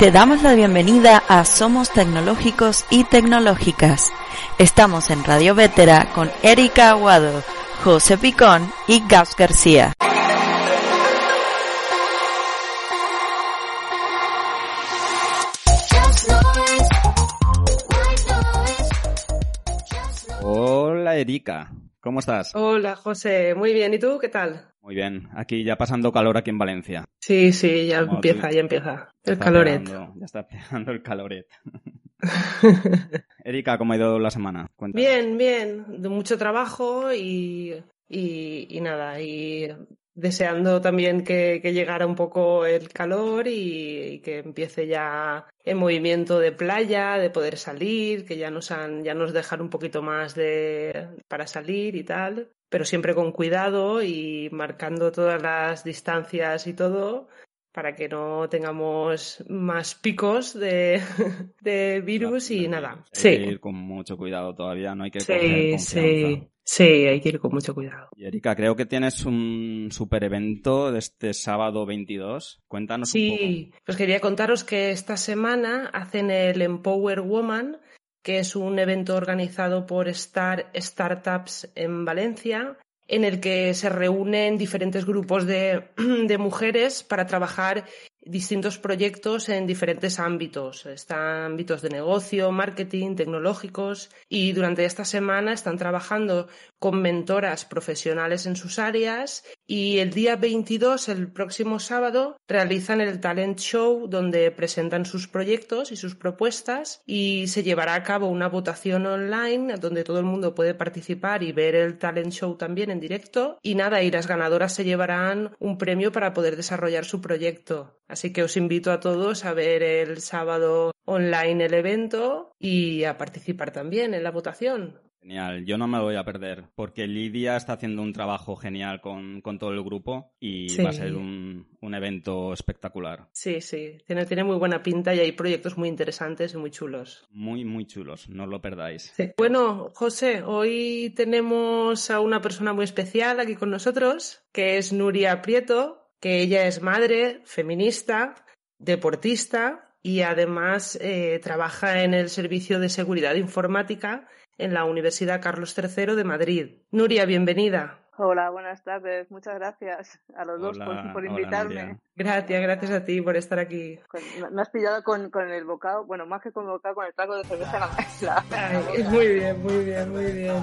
Te damos la bienvenida a Somos Tecnológicos y Tecnológicas. Estamos en Radio Vétera con Erika Aguado, José Picón y Gas García. Hola Erika, ¿cómo estás? Hola José, muy bien. ¿Y tú qué tal? Muy bien, aquí ya pasando calor aquí en Valencia. Sí, sí, ya empieza, ya empieza. El caloret. ya está empezando el caloret. Erika, ¿cómo ha ido la semana? Bien, bien, de mucho trabajo y, y, nada, y deseando también que, llegara un poco el calor y, que empiece ya el movimiento de playa, de poder salir, que ya nos han, ya nos dejan un poquito más de para salir y tal, pero siempre con cuidado y marcando todas las distancias y todo para que no tengamos más picos de, de virus y nada. Hay sí. que ir con mucho cuidado todavía, no hay que Sí, sí. Sí, hay que ir con mucho cuidado. Y Erika, creo que tienes un super evento de este sábado 22. Cuéntanos un poco. Sí, pues quería contaros que esta semana hacen el Empower Woman, que es un evento organizado por Star Startups en Valencia en el que se reúnen diferentes grupos de, de mujeres para trabajar distintos proyectos en diferentes ámbitos. Están ámbitos de negocio, marketing, tecnológicos y durante esta semana están trabajando con mentoras profesionales en sus áreas y el día 22, el próximo sábado, realizan el Talent Show donde presentan sus proyectos y sus propuestas y se llevará a cabo una votación online donde todo el mundo puede participar y ver el Talent Show también en directo y nada, y las ganadoras se llevarán un premio para poder desarrollar su proyecto. Así que os invito a todos a ver el sábado online el evento y a participar también en la votación. Genial, yo no me voy a perder porque Lidia está haciendo un trabajo genial con, todo el grupo y va a ser un, evento espectacular. Sí, sí, tiene, tiene muy buena pinta y hay proyectos muy interesantes y muy chulos. Muy, muy chulos, no os lo perdáis. Bueno, José, hoy tenemos a una persona muy especial aquí con nosotros, que es Nuria Prieto, que ella es madre, feminista, deportista y además eh, trabaja en el Servicio de Seguridad Informática en la Universidad Carlos III de Madrid. Nuria, bienvenida. Hola, buenas tardes. Muchas gracias a los dos por, invitarme. gracias, gracias a ti por estar aquí. me has pillado con, el bocado, bueno, más que con el bocado, con el trago de cerveza en la mesa. muy bien, muy bien, muy bien.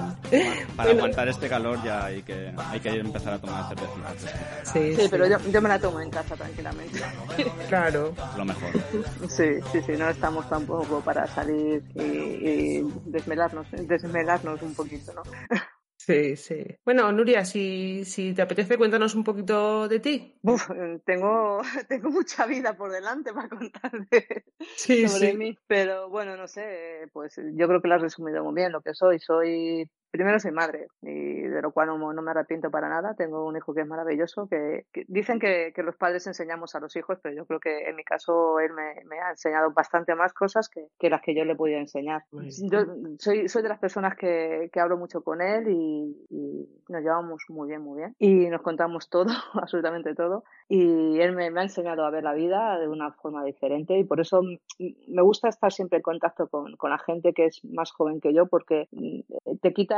Para aguantar este calor ya hay que, hay que empezar a tomar cerveza. Sí, sí, pero yo, me la tomo en casa tranquilamente. Claro. Lo mejor. Sí, sí, sí, no estamos tampoco para salir y, y desmelarnos, desmelarnos un poquito, ¿no? Sí, sí. Bueno, Nuria, si, si te apetece, cuéntanos un poquito de ti. tengo, tengo mucha vida por delante para contar de, sobre mí, pero bueno, no sé, pues yo creo que lo has resumido muy bien lo que soy. Soy primero soy madre y de lo cual no, me arrepiento para nada. Tengo un hijo que es maravilloso, que, dicen que, los padres enseñamos a los hijos, pero yo creo que en mi caso él me, ha enseñado bastante más cosas que, las que yo le podía enseñar. Yo soy, soy de las personas que, hablo mucho con él y, nos llevamos muy bien, muy bien. Y nos contamos todo, absolutamente todo. Y él me, ha enseñado a ver la vida de una forma diferente y por eso me gusta estar siempre en contacto con, con la gente que es más joven que yo porque te quita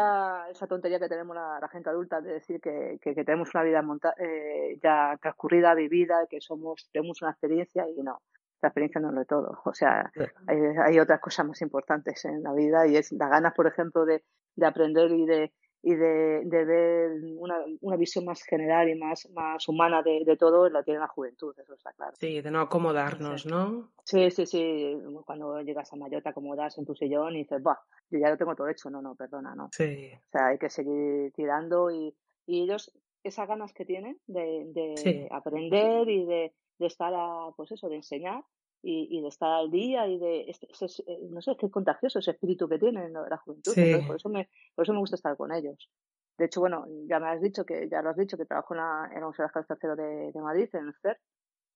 esa tontería que tenemos la, gente adulta de decir que, tenemos una vida eh, ya transcurrida, vivida, que somos tenemos una experiencia y no. La experiencia no es lo de todo. O sea, hay, otras cosas más importantes en la vida y es las ganas, por ejemplo, de, aprender y de, y de, de ver una, una, visión más general y más, más humana de, de, todo la tiene la juventud, eso está claro. Sí, de no acomodarnos, ¿no? Sí, sí, sí. Cuando llegas a Mayor te acomodas en tu sillón y dices, bah, yo ya lo tengo todo hecho. No, no, perdona, no. Sí. O sea, hay que seguir tirando y, y ellos, esas ganas que tienen de, de aprender y de, de estar a, pues eso, de enseñar, y, y, de estar al día y de este, eh, no sé, es que es contagioso ese espíritu que tienen la juventud. por eso me, por eso me gusta estar con ellos. De hecho, bueno, ya me has dicho que, ya lo has dicho, que trabajo en la, en la Universidad Tercero de, de Madrid, en el CER.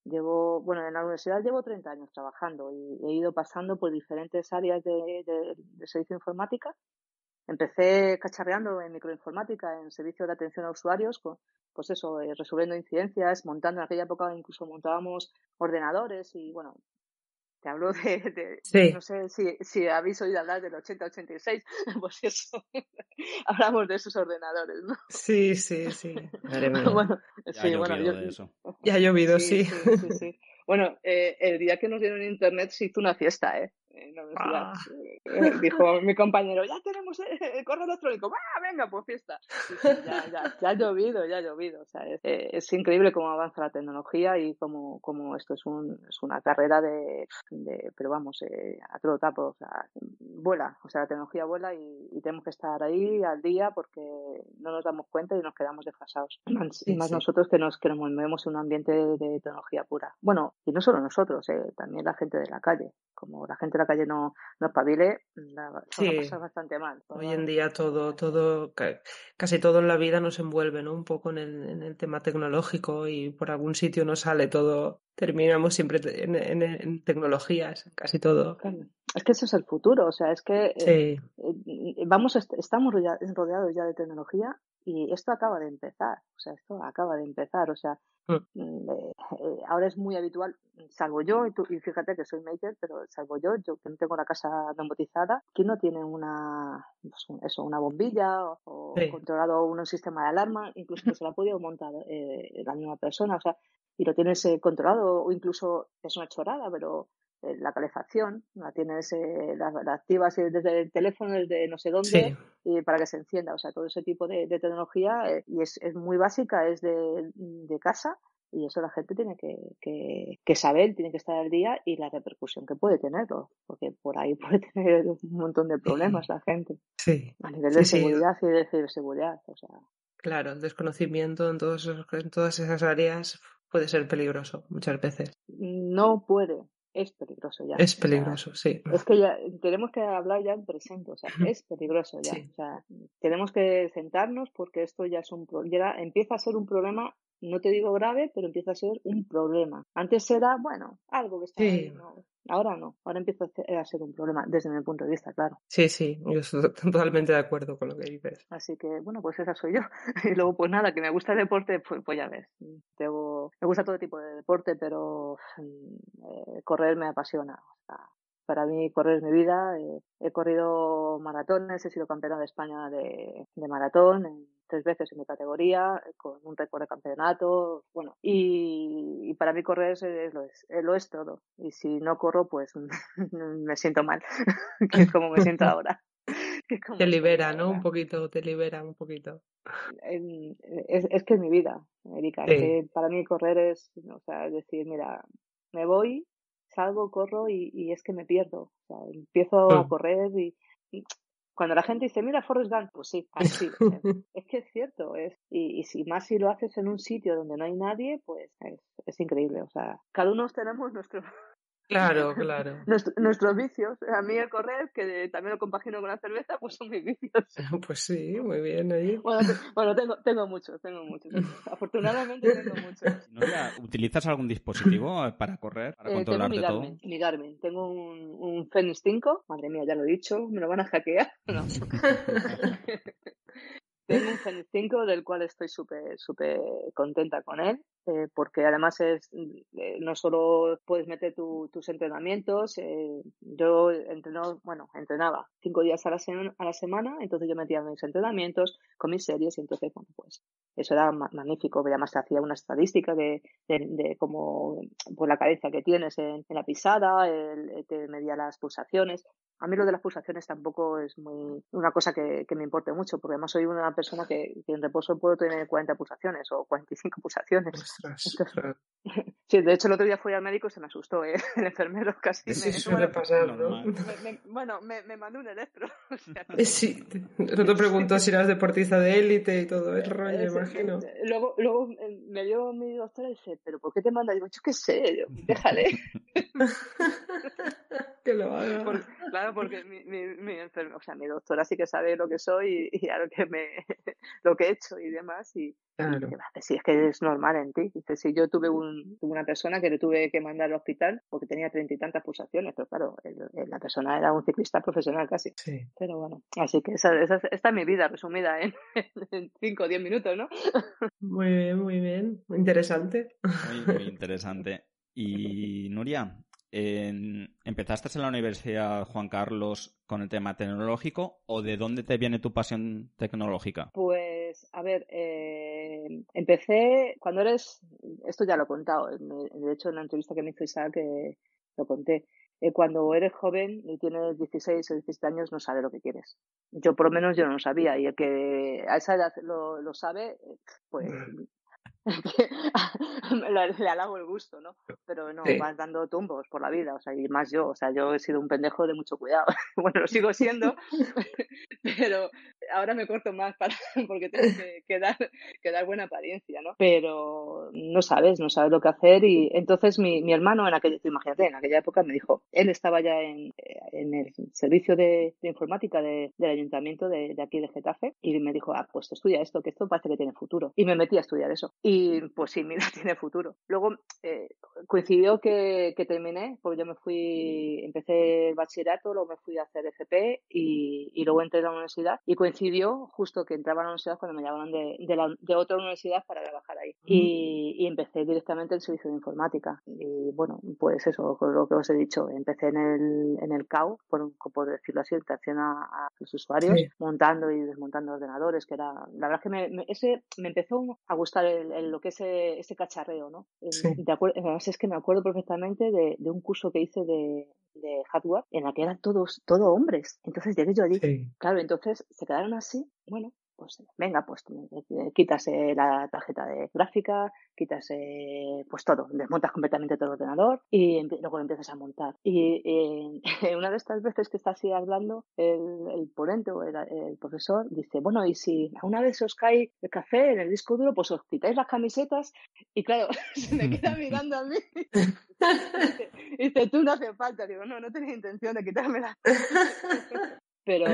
Llevo, bueno, en la universidad llevo 30 años trabajando y he ido pasando por diferentes áreas de, de, de servicio informática. Empecé cacharreando en microinformática, en servicio de atención a usuarios, con, pues eso, eh, resolviendo incidencias, montando en aquella época incluso montábamos ordenadores y bueno, te hablo de, no sé si, si habéis oído hablar del 80-86, pues eso, hablamos de esos ordenadores, ¿no? Sí, sí, sí. bueno, sí, bueno, yo, ya ha llovido, sí. sí. Bueno, eh, el día que nos dieron internet se hizo una fiesta, ¿eh? Ah. Eh, dijo mi compañero, ya tenemos el correo electrónico, ¡Ah, venga, pues fiesta! ya, ya, ya, ha llovido, ya ha llovido. O sea, es, eh, es, increíble cómo avanza la tecnología y cómo, cómo esto es, un, es una carrera de, de pero vamos, eh, a todo tapo, o sea, vuela, o sea, la tecnología vuela y, y, tenemos que estar ahí al día porque no nos damos cuenta y nos quedamos desfasados. y más nosotros que nos, que nos movemos en un ambiente de, tecnología pura. Bueno, y no solo nosotros, eh, también la gente de la calle. Como la gente de la calle no, no espabile, la, sí. pasa bastante mal. Hoy en día todo, todo, casi todo en la vida nos envuelve, ¿no? Un poco en el, en el tema tecnológico y por algún sitio nos sale todo. Terminamos siempre en, en, en tecnologías, casi todo. Es que ese es el futuro, o sea, es que eh, eh, vamos, estamos rodeados ya de tecnología y esto acaba de empezar, o sea, esto acaba de empezar, o sea, mm. Mm, eh, ahora es muy habitual, salvo yo, y, tú, y, fíjate que soy maker, pero salvo yo, yo que no tengo la casa domotizada, ¿quién no tiene una, pues, eso, una bombilla o, controlado un sistema de alarma, incluso que se la ha podido montar la misma persona, o sea, y lo tienes controlado o incluso es una chorada, pero eh, la calefacción, la tienes, eh, la, activas desde el teléfono, desde no sé dónde, y para que se encienda. O sea, todo ese tipo de, tecnología eh, y es, es, muy básica, es de, de, casa y eso la gente tiene que, que, que, saber, tiene que estar al día y la repercusión que puede tenerlo, porque por ahí puede tener un montón de problemas la gente. Sí. A nivel de seguridad y de ciberseguridad. O sea. Claro, el desconocimiento en, todos, en todas esas áreas puede ser peligroso muchas veces. No puede, es peligroso ya. Es peligroso, sí. Es que ya tenemos que hablar ya en presente, o sea, es peligroso ya. O sea, tenemos que sentarnos porque esto ya es un ya empieza a ser un problema, no te digo grave, pero empieza a ser un problema. Antes era, bueno, algo que está ahí, Ahora no, ahora empieza a ser un problema desde mi punto de vista, claro. Sí, sí, yo estoy totalmente de acuerdo con lo que dices. Así que, bueno, pues esa soy yo. Y luego, pues nada, que me gusta el deporte, pues, pues ya ves. Tengo, me gusta todo tipo de deporte, pero eh, correr me apasiona. para mí correr es mi vida. Eh, he corrido maratones, he sido campeona de España de, de maratón en tres veces en mi categoría, con un récord de campeonato, bueno, y, para mí correr es, lo, es, lo es todo. Y si no corro, pues me siento mal, que es como me siento ahora. te libera, ¿no? Un poquito, te libera un poquito. Es, es que es mi vida, Erika. que para mí correr es, o sea, decir, mira, me voy, salgo, corro y, y es que me pierdo. O sea, empiezo a mm. correr y, cuando la gente dice, mira, Forrest Gump, pues sí, así. es que es cierto. Es, y, y, si más si lo haces en un sitio donde no hay nadie, pues es, es increíble. O sea, cada uno tenemos nuestro, Claro, claro. nuestros vicios. A mí el correr, que también lo compagino con la cerveza, pues son mis vicios. Pues sí, muy bien ahí. Bueno, tengo, tengo muchos, tengo muchos. Afortunadamente tengo muchos. ¿Utilizas algún dispositivo para correr, para eh, controlarte tengo mi todo? Mi Garmin. Tengo un, un Fenix 5. Madre mía, ya lo he dicho. Me lo van a hackear. No. Tengo un Fenix 5 del cual estoy súper súper contenta con él, eh, porque además es eh, no solo puedes meter tus entrenamientos, eh, yo entreno, bueno, entrenaba cinco días a la, a la semana, entonces yo metía mis entrenamientos con mis series y entonces, bueno, pues eso era magnífico, además te hacía una estadística de, de, de cómo, pues la cadencia que tienes en, la pisada, te medía las pulsaciones, A mí lo de las pulsaciones tampoco es muy una cosa que, me importe mucho, porque además soy una persona que, en reposo puedo tener 40 pulsaciones o 45 pulsaciones. sí, de hecho el otro día fui al médico y se me asustó, ¿eh? el enfermero casi. Sí, suele pasar, ¿no? bueno, me, mandó un electro. Sí, no te pregunto si eras deportista de élite y todo el rollo, imagino. Luego, luego me dio mi doctora y dice, ¿pero por qué te manda? Y digo, yo qué sé, déjale. Que lo haga. claro, porque mi, mi, o sea, mi doctora sí que sabe lo que soy y, lo que me lo que he hecho y demás y, claro. si es que es normal en ti. Dice, si yo tuve un, una persona que le tuve que mandar al hospital porque tenía treinta y tantas pulsaciones, pero claro, la persona era un ciclista profesional casi. Sí. Pero bueno, así que esa, esa, esta es mi vida resumida en, en cinco o diez minutos, ¿no? Muy bien, muy bien. Interesante. Muy, muy interesante. Y Nuria, ¿empezaste en la Universidad Juan Carlos con el tema tecnológico o de dónde te viene tu pasión tecnológica? Pues, a ver, eh, empecé cuando eres, esto ya lo he contado, de hecho en la entrevista que me hizo Isaac que lo conté, eh, cuando eres joven y tienes 16 o 17 años no sabes lo que quieres. Yo por lo menos yo no sabía y el que a esa edad lo, lo sabe, pues le halago el gusto, ¿no? Pero no, vas dando tumbos por la vida, o sea, y más yo, o sea, yo he sido un pendejo de mucho cuidado. bueno, lo sigo siendo, pero ahora me corto más para, porque tengo que, dar, que dar buena apariencia, ¿no? Pero no sabes, no sabes lo que hacer y entonces mi, mi hermano en aquella, imagínate, en aquella época me dijo, él estaba ya en, en el servicio de, informática del ayuntamiento de, aquí de Getafe y me dijo, ah, pues estudia esto, que esto parece que tiene futuro. Y me metí a estudiar eso. Y pues sí, mira, tiene futuro. Luego eh, coincidió que, que, terminé, porque yo me fui, empecé el bachillerato, luego me fui a hacer FP y, y, luego entré a la universidad y coincidió justo que entraba a la universidad cuando me llamaron de, de, la, de otra universidad para trabajar ahí. Y, y, empecé directamente el servicio de informática. Y bueno, pues eso, con lo que os he dicho, empecé en el, en el CAU, por, por decirlo así, atención a, a los usuarios, montando y desmontando ordenadores, que era, la verdad es que me, ese me empezó a gustar el lo que es ese, ese cacharreo, ¿no? además es que me acuerdo perfectamente de, de un curso que hice de, de hardware en la que eran todos, todo hombres. Entonces llegué yo allí. Claro, entonces se quedaron así, bueno, pues venga, pues quitas la tarjeta de gráfica, quitas pues todo, desmontas completamente todo el ordenador y luego lo empiezas a montar. Y eh, una de estas veces que está así hablando, el, el ponente o el, profesor dice, bueno, y si una vez os cae el café en el disco duro, pues os quitáis las camisetas y claro, se me queda mirando a mí. y dice, tú no hace falta. Digo, no, no tenía intención de quitármela. Pero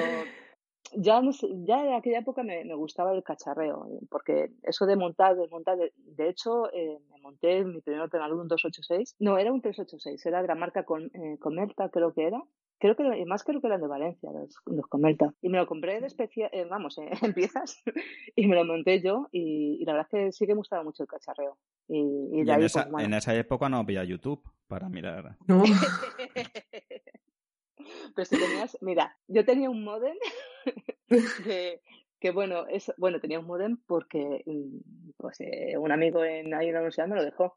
ya, no sé, ya en aquella época me, me, gustaba el cacharreo, porque eso de montar, desmontar, de, de hecho, eh, me monté mi primer ordenador un 286, no, era un 386, era de la marca con, eh, Comelta, creo que era, creo que más creo que eran de Valencia los, los Comelta. Y me lo compré de especial eh, vamos eh, en piezas y me lo monté yo y, la verdad es que sí que me gustaba mucho el cacharreo. Y, y, de ahí, en, esa, pues, en esa época no había YouTube para mirar. No Pero si tenías, mira, yo tenía un modem que, bueno, es, bueno, tenía un modem porque mm, pues, eh, un amigo en, ahí la universidad me lo dejó.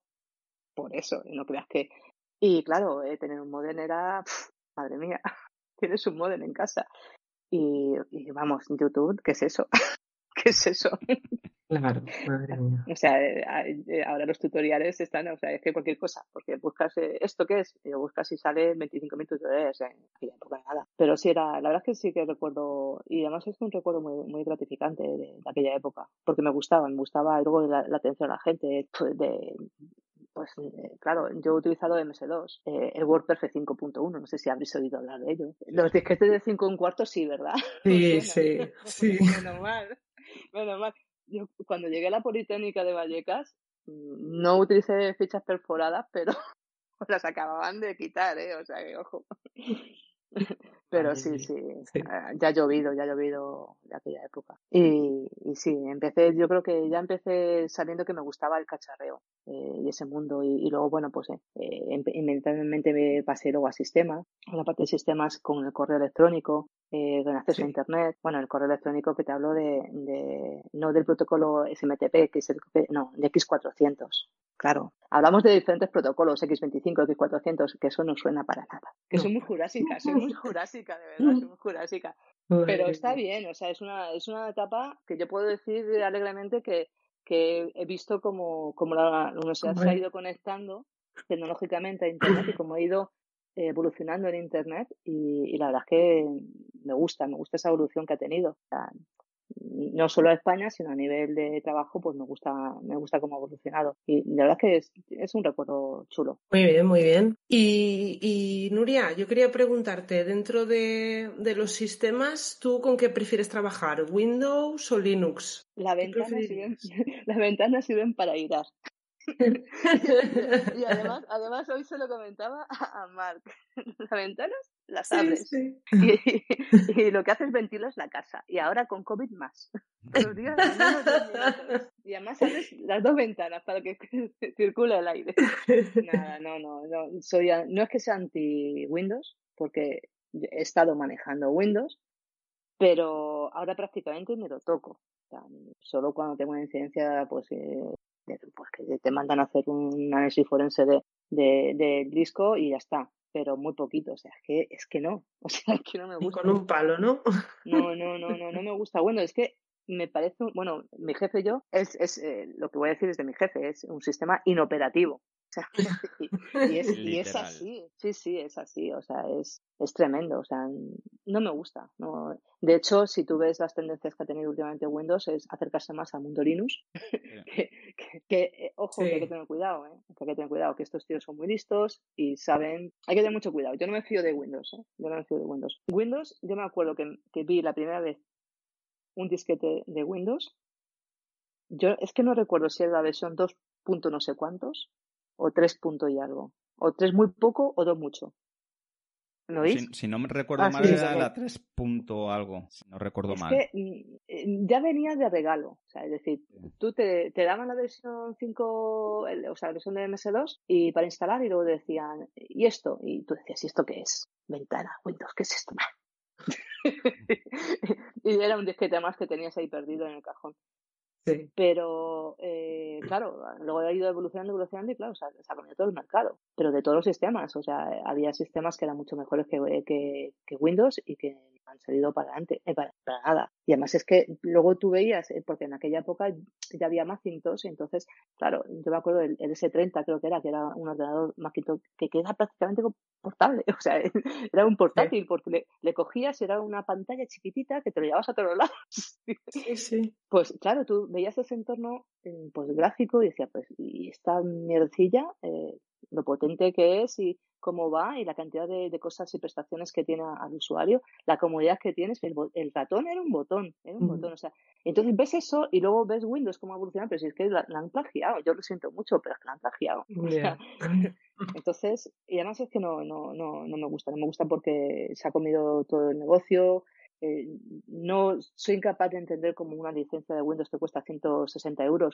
Por eso, no creas que. Y claro, eh, tener un modem era, madre mía, tienes un modem en casa. Y, y vamos, YouTube, ¿qué es eso? ¿Qué es eso? Claro, madre mía. O sea, eh, eh, ahora los tutoriales están, o sea, es que cualquier cosa, porque buscas eh, esto qué es, y lo buscas y sale 25 minutos de o sea, en aquella época nada. Pero sí era, la verdad es que sí que recuerdo, y además es un recuerdo muy, muy gratificante de, aquella época, porque me gustaba, me gustaba luego la, atención a la gente, pues, de, pues claro, yo he utilizado MS2, el WordPerfect 5.1, no sé si habréis oído hablar de ello. Los disquetes de 5 un cuarto sí, ¿verdad? Sí, sí, sí. Menos mal, menos mal yo cuando llegué a la Politécnica de Vallecas, mm, no utilicé fichas perforadas, pero las acababan de quitar, ¿eh? O sea que, ojo. Pero sí, sí, eh, ya ha llovido, ya ha llovido de aquella época. Y, y sí, empecé, yo creo que ya empecé sabiendo que me gustaba el cacharreo. Eh, y ese mundo. Y, luego, bueno, pues eh, inmediatamente me pasé luego a sistemas, a la parte de sistemas con el correo electrónico, eh, con acceso a Internet. Bueno, el correo electrónico que te hablo de, de no del protocolo SMTP, que es el, no, de X400. Claro, hablamos de diferentes protocolos, X25, X400, que eso no suena para nada. Que soy muy jurásica, soy muy jurásica, de verdad, soy muy jurásica. Pero está bien, o sea, es una, es una etapa que yo puedo decir alegremente que, que he visto como, como la, universidad se ha ido conectando tecnológicamente a Internet y como ha ido evolucionando en Internet y, la verdad es que me gusta, me gusta esa evolución que ha tenido no solo a España, sino a nivel de trabajo, pues me gusta, me gusta cómo ha evolucionado. Y la verdad es que es, un recuerdo chulo. Muy bien, muy bien. Y, Nuria, yo quería preguntarte, dentro de, los sistemas, ¿tú con qué prefieres trabajar? ¿Windows o Linux? La ventana, sirven, la ventana sirven para ir y además, además hoy se lo comentaba a, Mark. Las ventanas las abres. Y, lo que haces es ventilas la casa. Y ahora con COVID más. y además abres las dos ventanas para que circule el aire. Nada, no, no, no. Soy, no es que sea anti Windows, porque he estado manejando Windows, pero ahora prácticamente me lo toco. solo cuando tengo una incidencia, pues eh, pues que te mandan a hacer un análisis forense de, de, disco y ya está, pero muy poquito, o sea, es que, es que no, o sea, es que no me gusta. Con un palo, ¿no? No, no, no, no, no me gusta. Bueno, es que me parece, bueno, mi jefe y yo, es, es eh, lo que voy a decir es de mi jefe, es un sistema inoperativo. y, es, y, es, así, sí, sí, es así, o sea, es, es tremendo, o sea, no me gusta. No. De hecho, si tú ves las tendencias que ha tenido últimamente Windows, es acercarse más al mundo Linux, que, eh, ojo, que hay que tener cuidado, ¿eh? que hay que tener cuidado, que estos tíos son muy listos y saben, hay que tener mucho cuidado. Yo no me fío de Windows, ¿eh? yo no me fío de Windows. Windows, yo me acuerdo que, que vi la primera vez un disquete de Windows, yo es que no recuerdo si era la versión 2. no sé cuántos, o tres puntos y algo. O tres muy poco o dos mucho. ¿Lo veis? Si, no me recuerdo ah, mal, era la tres punto algo, si no recuerdo mal. Que, mm, ya venía de regalo. O sea, es decir, tú te, te daban la versión 5, o sea, la versión de MS2 y para instalar y luego decían, ¿y esto? Y tú decías, ¿y esto qué es? Ventana, Windows, ¿qué es esto? y era un disquete más que tenías ahí perdido en el cajón. Pero, eh, claro, luego ha ido evolucionando, evolucionando y claro, se ha, cambiado todo el mercado, pero de todos los sistemas. O sea, había sistemas que eran mucho mejores que, que, que Windows y que han salido para adelante, eh, para, nada. Y además es que luego tú veías, eh, porque en aquella época ya había Macintosh, y entonces, claro, yo me acuerdo del, S30 creo que era, que era un ordenador Macintosh que queda prácticamente portable, o sea, era un portátil, porque le, cogías, era una pantalla chiquitita que te lo llevabas a todos lados. Sí, sí. Pues claro, tú veías ese entorno mm, pues gráfico y decías, pues, y esta mierdecilla, eh, lo potente que es y cómo va y la cantidad de, cosas y prestaciones que tiene al usuario, la comodidad que tienes, el, el ratón era un botón, era un botón, o sea, entonces ves eso y luego ves Windows cómo evoluciona, pero si es que la, han plagiado, yo lo siento mucho, pero es que la han plagiado. entonces, y además es que no, no, no, no me gusta, no me gusta porque se ha comido todo el negocio, eh, no soy incapaz de entender cómo una licencia de Windows te cuesta 160 euros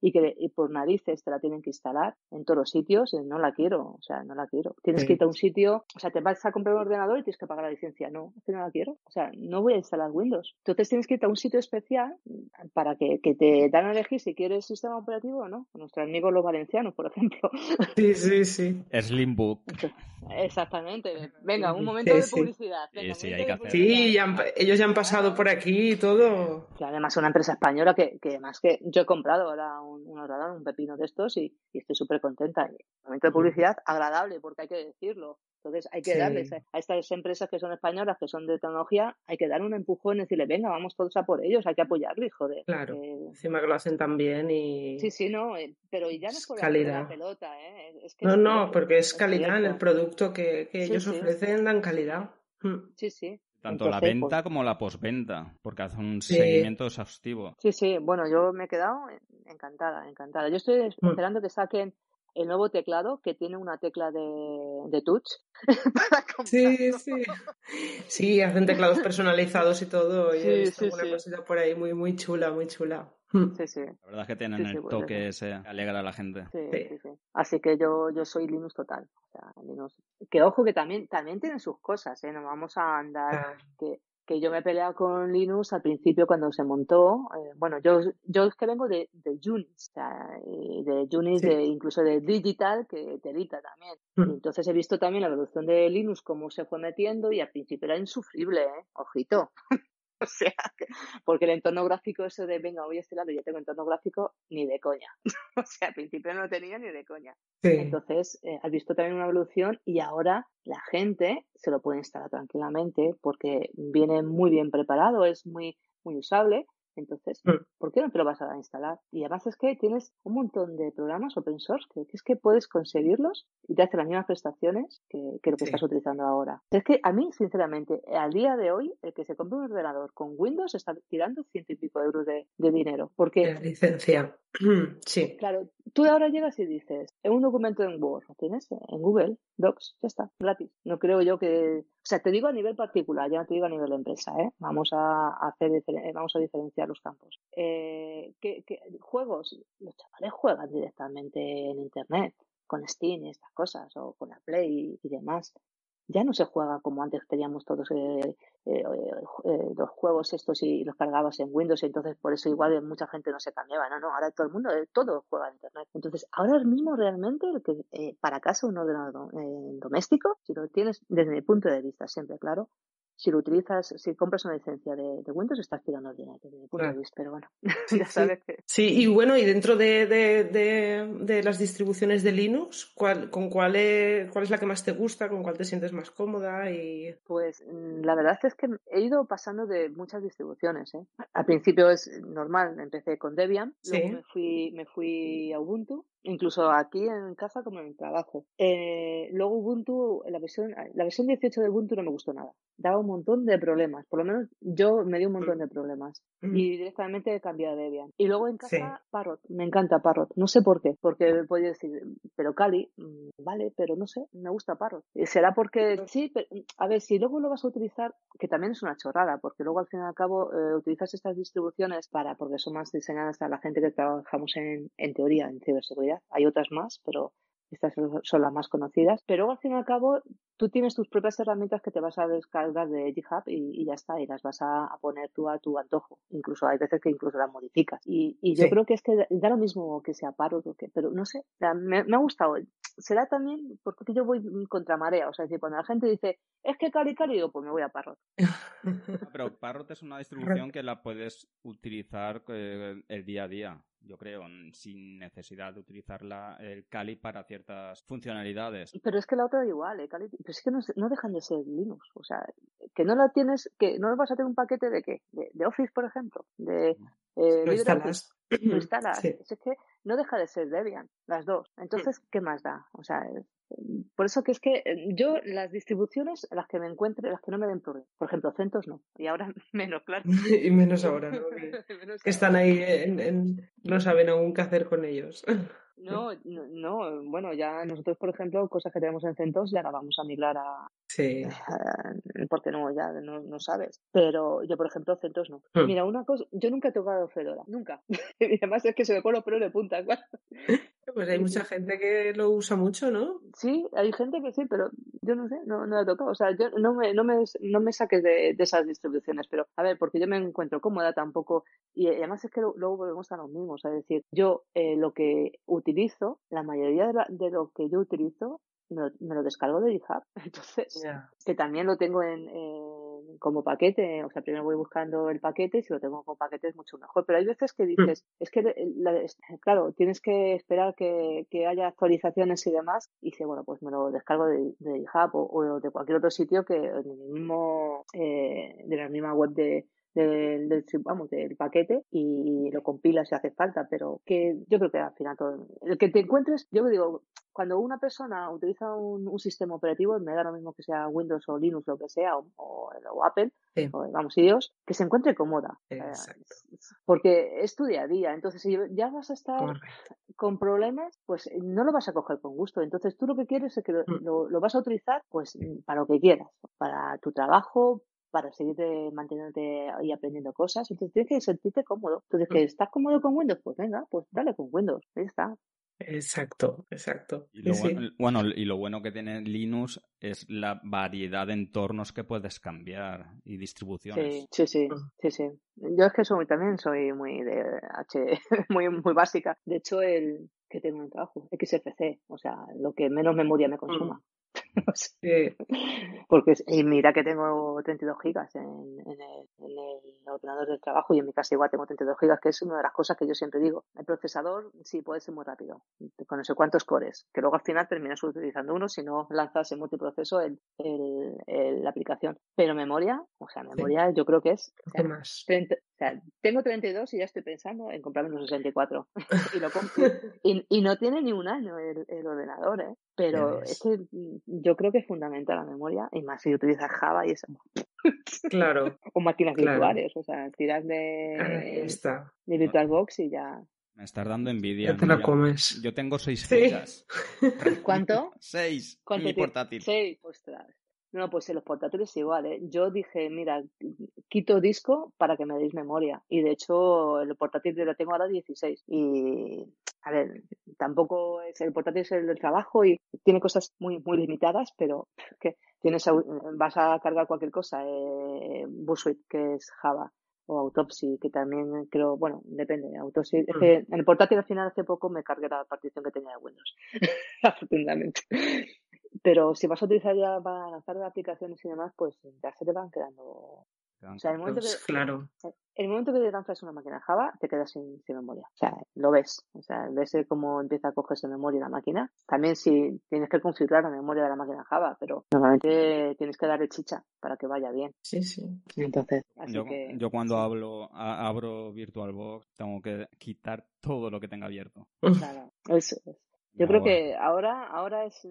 y que por narices te la tienen que instalar en todos los sitios. Eh, no la quiero, o sea, no la quiero. Tienes que ir a un sitio, o sea, te vas a comprar un ordenador y tienes que pagar la licencia. No, es que no la quiero. O sea, no voy a instalar Windows. Entonces tienes que ir a un sitio especial para que, te dan a elegir si quieres sistema operativo o no. Nuestros amigos los valencianos, por ejemplo. Sí, sí, sí. Slimbook. Exactamente. Venga, un momento de publicidad. sí, ellos ya han pasado por aquí y todo. Que además una empresa española que, que además que yo he comprado ahora un, un ordenador, un pepino de estos y, estoy súper contenta. momento de publicidad agradable, porque hay que decirlo. Entonces hay que darles a estas empresas que son españolas, que son de tecnología, hay que dar un empujón y decirle, venga, vamos todos a por ellos, hay que apoyarles, joder. Claro, encima que lo hacen tan bien y... Sí, sí, no, eh, pero ya no es por la pelota, ¿eh? no, no, porque es calidad en el producto que, que ellos ofrecen, dan calidad. Mm. Sí, sí. Tanto la venta pues como la posventa, porque hace un seguimiento exhaustivo. Sí, sí, bueno, yo me he quedado encantada, encantada. Yo estoy esperando que saquen el nuevo teclado que tiene una tecla de, de touch. sí, sí. Sí, hacen teclados personalizados y todo. Y sí, sí, una cosita por ahí muy, muy chula, muy chula. Hmm. Sí, sí. La verdad es que tienen el pues toque ese alegra a la gente. Sí, sí, sí. Así que yo, yo soy Linux total. O sea, Linux. Que ojo que también, también tienen sus cosas, ¿eh? No vamos a andar. Que, que yo me he peleado con Linux al principio cuando se montó. Eh, bueno, yo, yo es que vengo de, de Unix, o sea, de Unix, de, incluso de Digital, que te edita también. Hmm. entonces he visto también la evolución de Linux, cómo se fue metiendo y al principio era insufrible, ¿eh? Ojito. O sea, porque el entorno gráfico, eso de venga, voy a este lado y ya tengo entorno gráfico, ni de coña. o sea, al principio no lo tenía ni de coña. Entonces, eh, has visto también una evolución y ahora la gente se lo puede instalar tranquilamente porque viene muy bien preparado, es muy, muy usable entonces, mm. ¿por qué no te lo vas a instalar? Y además es que tienes un montón de programas open source que, es que puedes conseguirlos y te hace las mismas prestaciones que, lo que estás utilizando ahora. Es que a mí, sinceramente, al día de hoy, el que se compra un ordenador con Windows está tirando ciento y pico euros de, dinero. Porque... licencia. sí. Claro, tú ahora llegas y dices, en un documento en Word, ¿lo tienes? En Google Docs, ya está, gratis. No creo yo que... O sea, te digo a nivel particular, ya no te digo a nivel de empresa, ¿eh? Vamos a hacer, vamos a diferenciar los campos. Eh, ¿qué, juegos? Los chavales juegan directamente en Internet, con Steam y estas cosas, o con la Play y demás ya no se juega como antes teníamos todos eh, eh, eh, los juegos estos y los cargabas en Windows y entonces por eso igual mucha gente no se cambiaba no no ahora todo el mundo todo juega en internet. Entonces ahora mismo realmente el que para casa un ordenador doméstico si lo tienes desde mi punto de vista siempre claro si lo utilizas, si compras una licencia de, Windows, estás tirando el dinero, pero bueno, ya sabes que... Sí, y bueno, y dentro de, de, las distribuciones de Linux, ¿cuál, ¿con cuál es, cuál es la que más te gusta, con cuál te sientes más cómoda? y Pues mm, la verdad es que he ido pasando de muchas distribuciones. ¿eh? Al principio es normal, empecé con Debian, luego me fui, me fui a Ubuntu, incluso aquí en casa como en el trabajo. Eh, luego Ubuntu, la versión, la versión 18 de Ubuntu no me gustó nada. Daba un montón de problemas. Por lo menos yo me di un montón de problemas. Y directamente he cambiado de Debian. Y luego en casa, Parrot. Me encanta Parrot. No sé por qué. Porque podía decir, pero Cali, mm, vale, pero no sé, me gusta Parrot. Será porque sí, pero, a ver, si luego lo vas a utilizar, que también es una chorrada, porque luego al fin y al cabo eh, utilizas estas distribuciones para, porque son más diseñadas a la gente que trabajamos en, en teoría, en ciberseguridad hay otras más, pero estas son las más conocidas. Pero al fin y al cabo, tú tienes tus propias herramientas que te vas a descargar de GitHub y, ya está, y las vas a, poner tú a tu antojo. Incluso hay veces que incluso las modificas. Y, yo creo que es que da lo mismo que sea paro, que, pero no sé, me, me, ha gustado. Será también porque yo voy contra marea, o sea, decir, cuando la gente dice, es que Cali Cali, digo, pues me voy a Parrot. pero Parrot es una distribución que la puedes utilizar eh, el día a día yo creo, sin necesidad de utilizar el Kali para ciertas funcionalidades. Pero es que la otra igual, ¿eh? Kali, pero es que no, dejan de ser Linux. O sea, que no la tienes, que no vas a tener un paquete de qué? De, Office, por ejemplo. De, eh, lo instalas. Lo instalas. Es que no deja de ser Debian, las dos. Entonces, ¿qué más da? O sea, por eso que es que eh, yo las distribuciones, las que me encuentre, las que no me den problemas. Por ejemplo, CentOS no. Y ahora menos, claro. y menos ahora, ¿no? Que, están ahí, en, no saben aún qué hacer con ellos. No, no, bueno, ya nosotros, por ejemplo, cosas que tenemos en CentOS ya la vamos a migrar a... Sí. porque no, ya no, no, sabes. Pero yo, por ejemplo, CentOS no. Hmm. Mira, una cosa, yo nunca he tocado Fedora, nunca. y además es que se me pone los pelos de punta. Pues hay mucha gente que lo usa mucho, ¿no? Sí, hay gente que sí, pero yo no sé, no, no he tocado. O sea, yo no me, no me, no me saques de, de esas distribuciones, pero a ver, porque yo me encuentro cómoda tampoco. Y además es que luego volvemos a los mismos. Es decir, yo eh, lo que utilizo, la mayoría de, de lo que yo utilizo, me lo, descargo de GitHub. Entonces, que también lo tengo en, como paquete. O sea, primero voy buscando el paquete y si lo tengo como paquete es mucho mejor. Pero hay veces que hmm. dices, es que, claro, tienes que esperar que, haya actualizaciones y demás. Y dice, bueno, pues me lo descargo de, de GitHub o, de cualquier otro sitio que en el mismo, eh, de la misma web de, del, vamos, del paquete y lo compilas si hace falta, pero que yo creo que al final todo, el que te encuentres, yo digo, cuando una persona utiliza un, sistema operativo, me da lo mismo que sea Windows o Linux, lo que sea, o, Apple, o, vamos, iOS, que se encuentre cómoda. Eh, porque es tu día a día. Entonces, si ya vas a estar con problemas, pues no lo vas a coger con gusto. Entonces, tú lo que quieres es que lo, mm. lo vas a utilizar, pues, para lo que quieras, para tu trabajo, para seguir eh, manteniéndote y aprendiendo cosas. Entonces tienes que sentirte cómodo. Entonces, que estás cómodo con Windows, pues venga, pues dale con Windows. Ahí está. Exacto, exacto. Y lo, Bueno, y lo bueno que tiene Linux es la variedad de entornos que puedes cambiar y distribuciones. Sí, sí, mm. sí, sí, Yo es que soy también soy muy de H, muy, muy básica. De hecho, el que tengo un trabajo, XFC, o sea, lo que menos memoria me consuma. Porque, y mira que tengo 32 gigas en, en, el, en, el, ordenador del trabajo y en mi casa igual tengo 32 gigas, que es una de las cosas que yo siempre digo. El procesador sí puede ser muy rápido, con no sé cuántos cores, que luego al final terminas utilizando uno si no lanzas en multiproceso el, el, la aplicación. Pero memoria, o sea, memoria yo creo que es... más? o sea, tengo 32 y ya estoy pensando en comprarme unos 64. y, lo y, y, no tiene ni un año el, el ordenador, ¿eh? Pero es que yo creo que es fundamental la memoria, y más si utilizas Java y eso. Claro. o máquinas virtuales, o sea, tiras de, de VirtualBox y ya. Me estás dando envidia. Ya te la comes. Yo tengo seis fichas. ¿Cuánto? seis. ¿Cuánto mi portátil. Seis, ostras. No, pues en los portátiles igual, ¿eh? Yo dije, mira, quito disco para que me deis memoria. Y de hecho, el portátil lo tengo ahora 16. Y, a ver, tampoco es el portátil es el del trabajo y tiene cosas muy, muy limitadas, pero que tienes, vas a cargar cualquier cosa, eh, que es Java, o Autopsy, que también creo, bueno, depende. Autopsy, es mm. que en el portátil al final hace poco me cargué la partición que tenía de Windows, afortunadamente. Pero si vas a utilizar ya para lanzar aplicaciones y demás, pues ya se te van quedando. O sea, el momento, que, claro. el momento que lanzas una máquina Java, te quedas sin, memoria. O sea, lo ves. O sea, ves cómo empieza a cogerse memoria la máquina. También si tienes que configurar la memoria de la máquina Java, pero normalmente tienes que darle chicha para que vaya bien. Sí, sí. Entonces, yo, yo cuando hablo, abro VirtualBox, tengo que quitar todo lo que tenga abierto. Claro, eso es. Yo creo que ahora, ahora es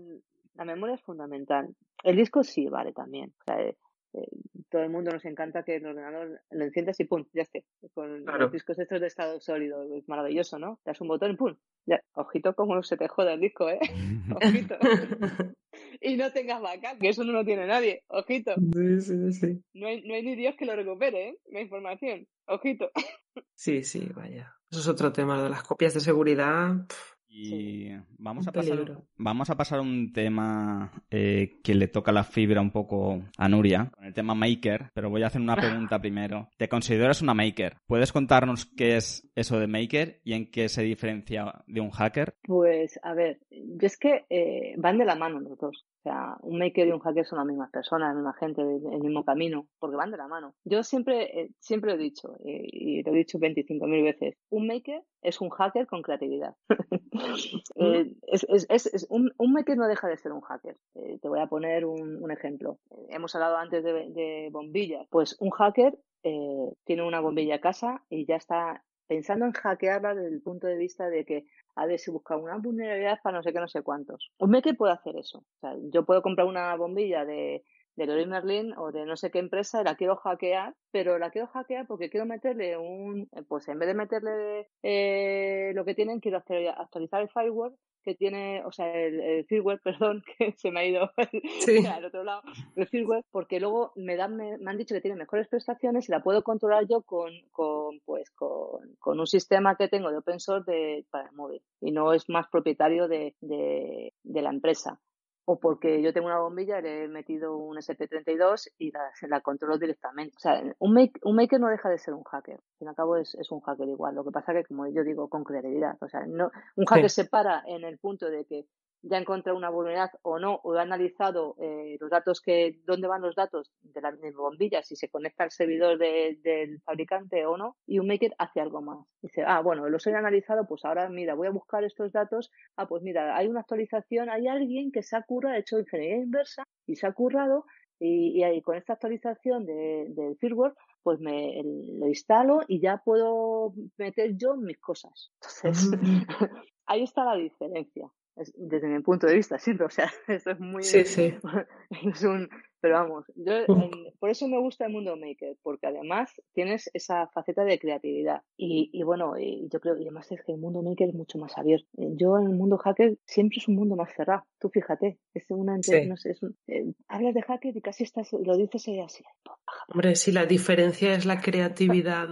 la memoria es fundamental. El disco sí vale también. O sea, eh, eh, todo el mundo nos encanta que el ordenador lo enciendas y pum, ya esté. Con los discos estos de estado sólido, es maravilloso, ¿no? Das un botón y pum, ya. Ojito como se te joda el disco, ¿eh? Ojito. y no tengas backup, que eso no lo tiene nadie. Ojito. Sí, sí, sí. No hay, no hay ni Dios que lo recupere, ¿eh? La información. Ojito. sí, sí, vaya. Eso es otro tema, de las copias de seguridad. Y vamos, a pasar, vamos a pasar un tema eh, que le toca la fibra un poco a Nuria, con el tema Maker, pero voy a hacer una pregunta primero. ¿Te consideras una Maker? ¿Puedes contarnos qué es eso de Maker y en qué se diferencia de un hacker? Pues, a ver, yo es que eh, van de la mano los dos. O sea, un maker y un hacker son las mismas personas, la misma gente, el mismo camino, porque van de la mano. Yo siempre, eh, siempre lo he dicho, y lo he dicho 25.000 veces, un maker es un hacker con creatividad. Eh, es, es, es, un, un, maker no deja de ser un hacker. Eh, te voy a poner un, un ejemplo. hemos hablado antes de, de, bombillas. Pues un hacker tiene una bombilla a casa y ya está pensando en hackearla desde el punto de vista de que a ver si busca una vulnerabilidad para no sé qué, no sé cuántos. Un maker puede hacer eso. O sea, yo puedo comprar una bombilla de, de Merlin o de no sé qué empresa y la quiero hackear, pero la quiero hackear porque quiero meterle un, pues en vez de meterle eh, lo que tienen, quiero actualizar el firewall que tiene, o sea, el, firmware, perdón, que se me ha ido al otro lado, el firmware, porque luego me dan, me, han dicho que tiene mejores prestaciones y la puedo controlar yo con, con pues, con, con un sistema que tengo de open source de, para el móvil y no es más propietario de, de, de la empresa o porque yo tengo una bombilla, le he metido un SP32 y la, la controlo directamente. O sea, un, make, un maker no deja de ser un hacker. Al fin y al cabo es, es un hacker igual. Lo que pasa que, como yo digo, con creatividad. O sea, no, un hacker se para en el punto de que ya encontrado una vulnerabilidad o no, o ha analizado eh, los datos que, dónde van los datos de la bombilla, si se conecta al servidor del fabricante o no, y un maker hace algo más. Dice, ah, bueno, los he analizado, pues ahora mira, voy a buscar estos datos, ah, pues mira, hay una actualización, hay alguien que se ha currado, ha hecho ingeniería inversa y se ha currado, y, y, con esta actualización de, del firmware, pues me lo instalo y ya puedo meter yo mis cosas. Entonces, ahí está la diferencia desde mi punto de vista siempre, o sea, esto es muy... Sí, sí. Es un, pero vamos, yo por eso me gusta el mundo maker, porque además tienes esa faceta de creatividad. Y, y bueno, y yo creo, y además es que el mundo maker es mucho más abierto. Yo en el mundo hacker siempre es un mundo más cerrado. Tú fíjate, es una, no sé, es un, eh, hablas de hacker y casi estás, lo dices así, Hombre, si la diferencia es la creatividad,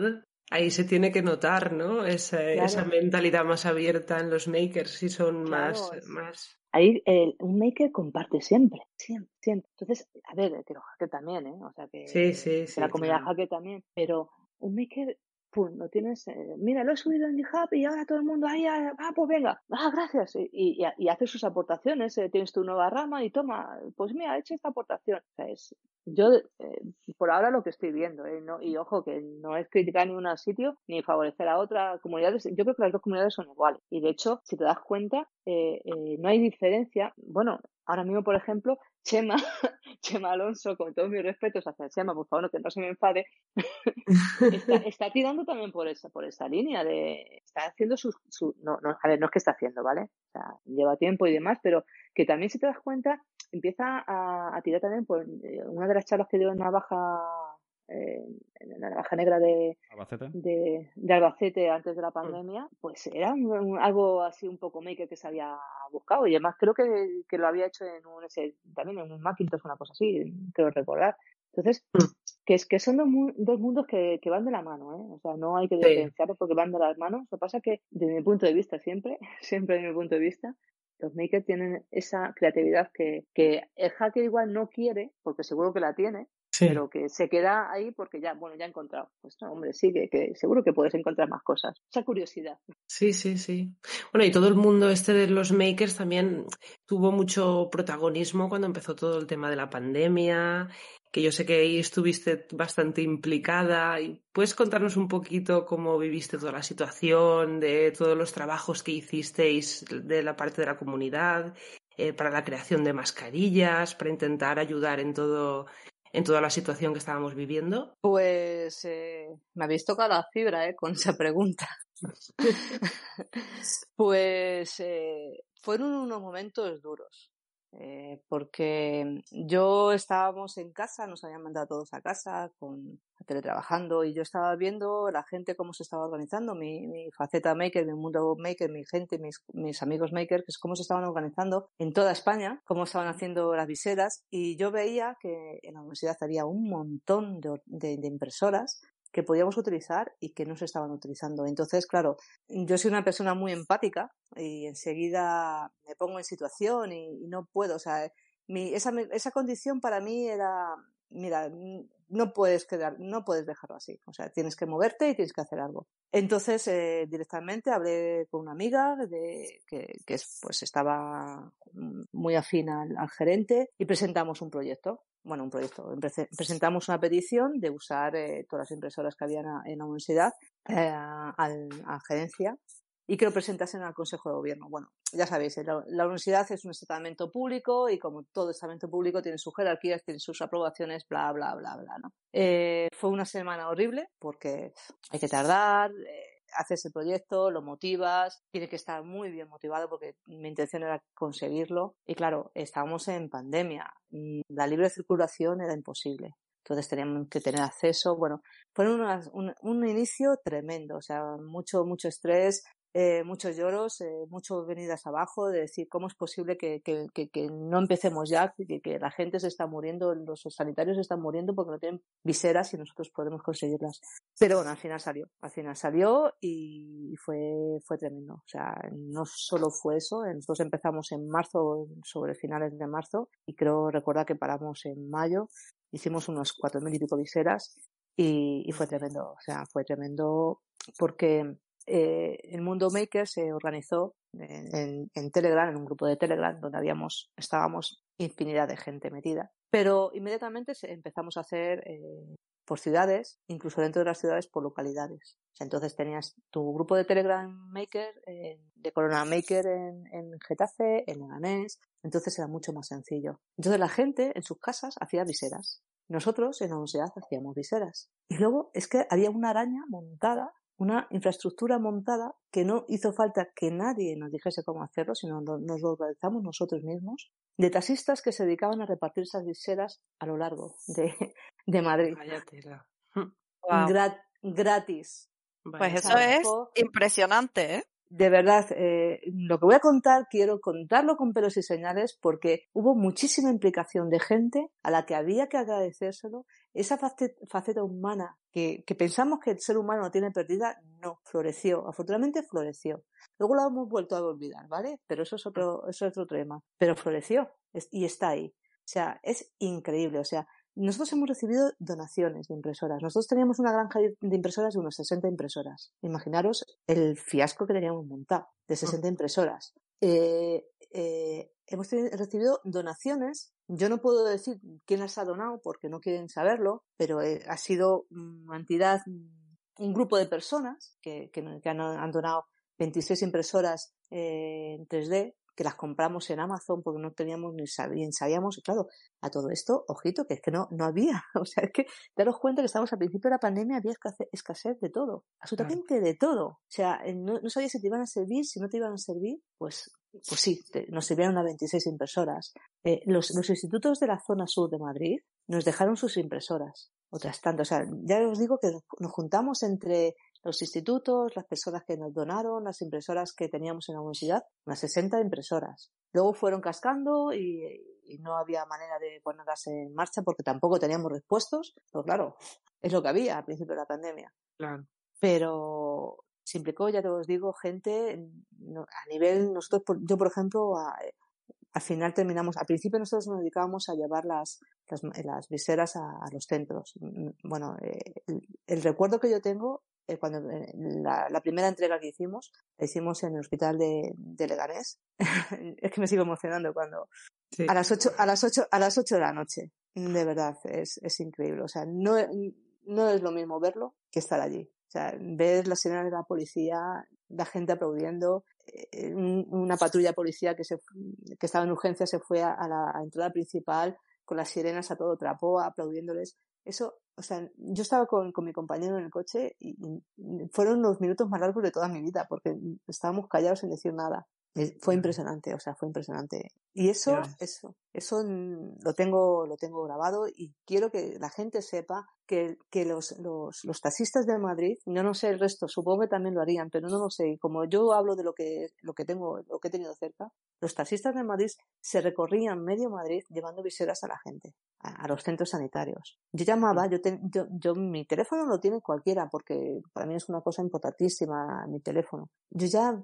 ahí se tiene que notar, ¿no? Esa, esa mentalidad más abierta en los makers, si son más, más... Ahí un maker comparte siempre, siempre, siempre. Entonces, a ver, que los hackers también, ¿eh? O sea, que, sí, sí, la comunidad hacker también, pero un maker pum, lo tienes, eh, mira, lo he subido en GitHub y ahora todo el mundo ahí, ah, ah pues venga, ah, gracias, y, y, y hace sus aportaciones, eh, tienes tu nueva rama y toma, pues mira, he hecho esta aportación. O sea, es, yo, eh, por ahora lo que estoy viendo, eh, no, y ojo, que no es criticar ni un sitio ni favorecer a otra comunidad, yo creo que las dos comunidades son iguales. Y de hecho, si te das cuenta, eh, no hay diferencia, bueno, ahora mismo, por ejemplo, Chema, Chema Alonso, con todos mis respetos hacia Chema, por favor, que no se me enfade, está, tirando también por esa, por esa línea de, está haciendo su, su no, no, a ver, no es que está haciendo, ¿vale? O sea, lleva tiempo y demás, pero que también si te das cuenta, empieza a, tirar también por eh, una de las charlas que dio en Navaja eh, en la navaja negra de Albacete. De, Albacete antes de la mm. pandemia, pues era algo así un poco maker que se había buscado y además creo que, que lo había hecho en un ese, también en un Macintosh una cosa así, creo recordar. Entonces, mm. que es que son dos, mundos que, que, van de la mano, ¿eh? O sea, no hay que diferenciarlos porque van de las manos. Lo que pasa es que, desde mi punto de vista, siempre, siempre desde mi punto de vista, los makers tienen esa creatividad que, que el hacker igual no quiere, porque seguro que la tiene, pero que se queda ahí porque ya, bueno, ya he encontrado. Pues no, hombre, sí, que, seguro que puedes encontrar más cosas. Esa curiosidad. Sí, sí, sí. Bueno, y todo el mundo este de los makers también tuvo mucho protagonismo cuando empezó todo el tema de la pandemia, que yo sé que ahí estuviste bastante implicada. y ¿Puedes contarnos un poquito cómo viviste toda la situación, de todos los trabajos que hicisteis de la parte de la comunidad, eh, para la creación de mascarillas, para intentar ayudar en todo en toda la situación que estábamos viviendo? Pues eh, me habéis tocado la fibra ¿eh? con esa pregunta. pues eh, fueron unos momentos duros. Eh, porque yo estábamos en casa, nos habían mandado todos a casa con teletrabajando y yo estaba viendo la gente cómo se estaba organizando, mi, mi faceta maker, mi mundo maker, mi gente, mis, mis amigos makers, que es cómo se estaban organizando en toda España, cómo estaban haciendo las viseras y yo veía que en la universidad había un montón de impresoras que podíamos utilizar y que no se estaban utilizando. Entonces, claro, yo soy una persona muy empática y enseguida me pongo en situación y, no puedo, o sea, esa, esa condición para mí era, mira, no puedes quedar, no puedes dejarlo así, o sea, tienes que moverte y tienes que hacer algo. Entonces, eh, directamente hablé con una amiga de, que, que pues estaba muy afín al, gerente y presentamos un proyecto. Bueno, un proyecto. Presentamos una petición de usar eh, todas las impresoras que había en la universidad eh, al, a gerencia y que lo presentasen al Consejo de Gobierno. Bueno, ya sabéis, eh, la, universidad es un estamento público y como todo estamento público tiene sus jerarquías, tiene sus aprobaciones, bla, bla, bla, bla, ¿no? Eh, fue una semana horrible porque hay que tardar, eh, haces el proyecto, lo motivas, tiene que estar muy bien motivado porque mi intención era conseguirlo. Y claro, estábamos en pandemia, la libre circulación era imposible. Entonces teníamos que tener acceso. Bueno, fue un, un, inicio tremendo, o sea, mucho, mucho estrés, eh, muchos lloros, eh, muchas venidas abajo, de decir cómo es posible que, que, que, no empecemos ya, que, que, la gente se está muriendo, los sanitarios se están muriendo porque no tienen viseras y nosotros podemos conseguirlas. Pero bueno, al final salió, al final salió y fue, fue tremendo. O sea, no solo fue eso, nosotros empezamos en marzo, sobre finales de marzo, y creo recordar que paramos en mayo, hicimos unos cuatro mil y pico viseras y, y fue tremendo, o sea, fue tremendo porque eh, el mundo maker se organizó en, Telegram, en un grupo de Telegram, donde habíamos, estábamos infinidad de gente metida. Pero inmediatamente empezamos a hacer eh, por ciudades, incluso dentro de las ciudades por localidades. entonces tenías tu grupo de Telegram Maker, de Corona Maker en, en Getafe, en Leganés, entonces era mucho más sencillo. Entonces la gente en sus casas hacía viseras. Nosotros en la universidad hacíamos viseras. Y luego es que había una araña montada una infraestructura montada que no hizo falta que nadie nos dijese cómo hacerlo, sino nos lo organizamos nosotros mismos, de taxistas que se dedicaban a repartir esas viseras a lo largo de, de Madrid. gratis. Pues eso es impresionante, ¿eh? de verdad, eh, lo que voy a contar, quiero contarlo con pelos y señales porque hubo muchísima implicación de gente a la que había que agradecérselo esa faceta humana que, que, pensamos que el ser humano no tiene perdida, no, floreció, afortunadamente floreció. Luego lo hemos vuelto a olvidar, ¿vale? Pero eso es otro, eso es otro tema. Pero floreció y está ahí. O sea, es increíble. O sea, nosotros hemos recibido donaciones de impresoras. Nosotros teníamos una granja de impresoras de unos 60 impresoras. Imaginaros el fiasco que teníamos montado de 60 impresoras. Eh, eh, hemos recibido donaciones. Yo no puedo decir quién las ha donado porque no quieren saberlo, pero eh, ha sido una entidad, un grupo de personas que, han, donado 26 impresoras en 3D que las compramos en Amazon porque no teníamos ni sabíamos, y claro, a todo esto, ojito, que es que no, no había, o sea, es que daros cuenta que estamos al principio de la pandemia, había escasez de todo, absolutamente de todo, o sea, no, no sabías si te iban a servir, si no te iban a servir, pues, pues sí, nos sirvieron a 26 impresoras. Eh, los, los institutos de la zona sur de Madrid nos dejaron sus impresoras, otras tantas, o sea, ya os digo que nos juntamos entre los institutos, las personas que nos donaron, las impresoras que teníamos en la universidad, unas 60 impresoras. Luego fueron cascando y, no había manera de ponerlas en marcha porque tampoco teníamos repuestos. Pero claro, es lo que había al principio de la pandemia. Claro. Pero se implicó, ya te os digo, gente a nivel, nosotros, yo por ejemplo, al final terminamos, al principio nosotros nos dedicábamos a llevar las, las, viseras a, los centros. Bueno, eh, el, recuerdo que yo tengo eh, cuando eh, la, primera entrega que hicimos, la hicimos en el hospital de, de Leganés. es que me sigo emocionando cuando a las ocho, a las ocho, a las ocho de la noche. De verdad, es, es increíble. O sea, no, no es lo mismo verlo que estar allí. O sea, ver la escena de la policía, la gente aplaudiendo, eh, una patrulla policía que se, que estaba en urgencia se fue a, la entrada principal con las sirenas a todo trapo, aplaudiéndoles. Eso, o sea, yo estaba con, con mi compañero en el coche y, fueron los minutos más largos de toda mi vida porque estábamos callados sin decir nada. Fue impresionante, o sea, fue impresionante. Y eso, eso, eso lo tengo, lo tengo grabado y quiero que la gente sepa que, que los, los, los taxistas de Madrid, yo no sé el resto, supongo que también lo harían, pero no lo sé. Y como yo hablo de lo que, lo que tengo, lo que he tenido cerca, los taxistas de Madrid se recorrían medio Madrid llevando viseras a la gente, a, los centros sanitarios. Yo llamaba, yo, yo, yo, mi teléfono lo tiene cualquiera porque para mí es una cosa importantísima mi teléfono. Yo ya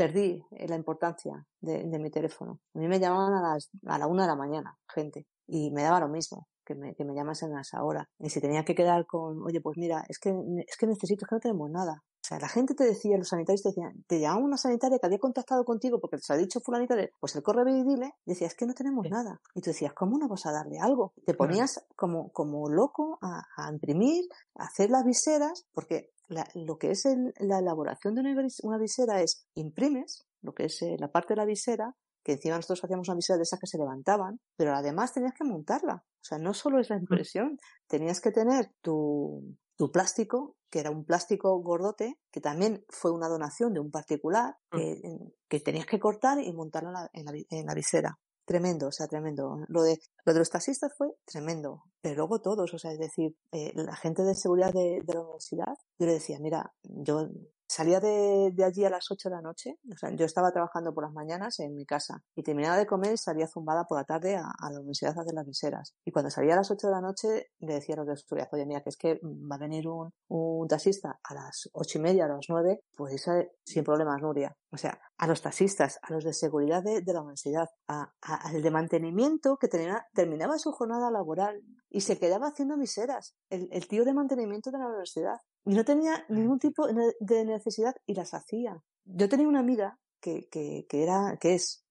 perdí eh, la importancia de, mi teléfono. A mí me llamaban a, las, a la una de la mañana, gente, y me daba lo mismo que me, que me llamasen a esa hora. Y si tenía que quedar con, oye, pues mira, es que, es que necesito, es que no tenemos nada. O sea, la gente te decía, los sanitarios te decían, te llamaba una sanitaria que había contactado contigo porque te ha dicho fulanita de, pues el correo y dile, decía, es que no tenemos nada. Y tú decías, ¿cómo no vas a darle algo? Te ponías como, como loco a, a imprimir, a hacer las viseras, porque lo que es la elaboración de una, visera es imprimes lo que es eh, la parte de la visera, que encima nosotros hacíamos una visera de esas que se levantaban, pero además tenías que montarla. O sea, no solo es la impresión, tenías que tener tu, tu plástico, que era un plástico gordote, que también fue una donación de un particular, que, que tenías que cortar y montarla en la, en la visera tremendo, o sea, tremendo. Lo de, lo de los taxistas fue tremendo, pero luego todos, o sea, es decir, eh, la gente de seguridad de, de, la universidad, yo le decía, mira, yo salía de, de, allí a las 8 de la noche, o sea, yo estaba trabajando por las mañanas en mi casa y terminaba de comer y salía zumbada por la tarde a, la universidad a hacer las viseras. Y cuando salía a las 8 de la noche, le decía a los de seguridad, oye, mira, que es que va a venir un, taxista a las ocho y media, a las 9, pues sin problemas, Nuria. O sea, a los taxistas, a los de seguridad de, la universidad, a, al de mantenimiento que tenía, terminaba su jornada laboral y se quedaba haciendo miseras. El, el tío de mantenimiento de la universidad. Y no tenía ningún tipo de necesidad y las hacía. Yo tenía una amiga que, que, que era, que es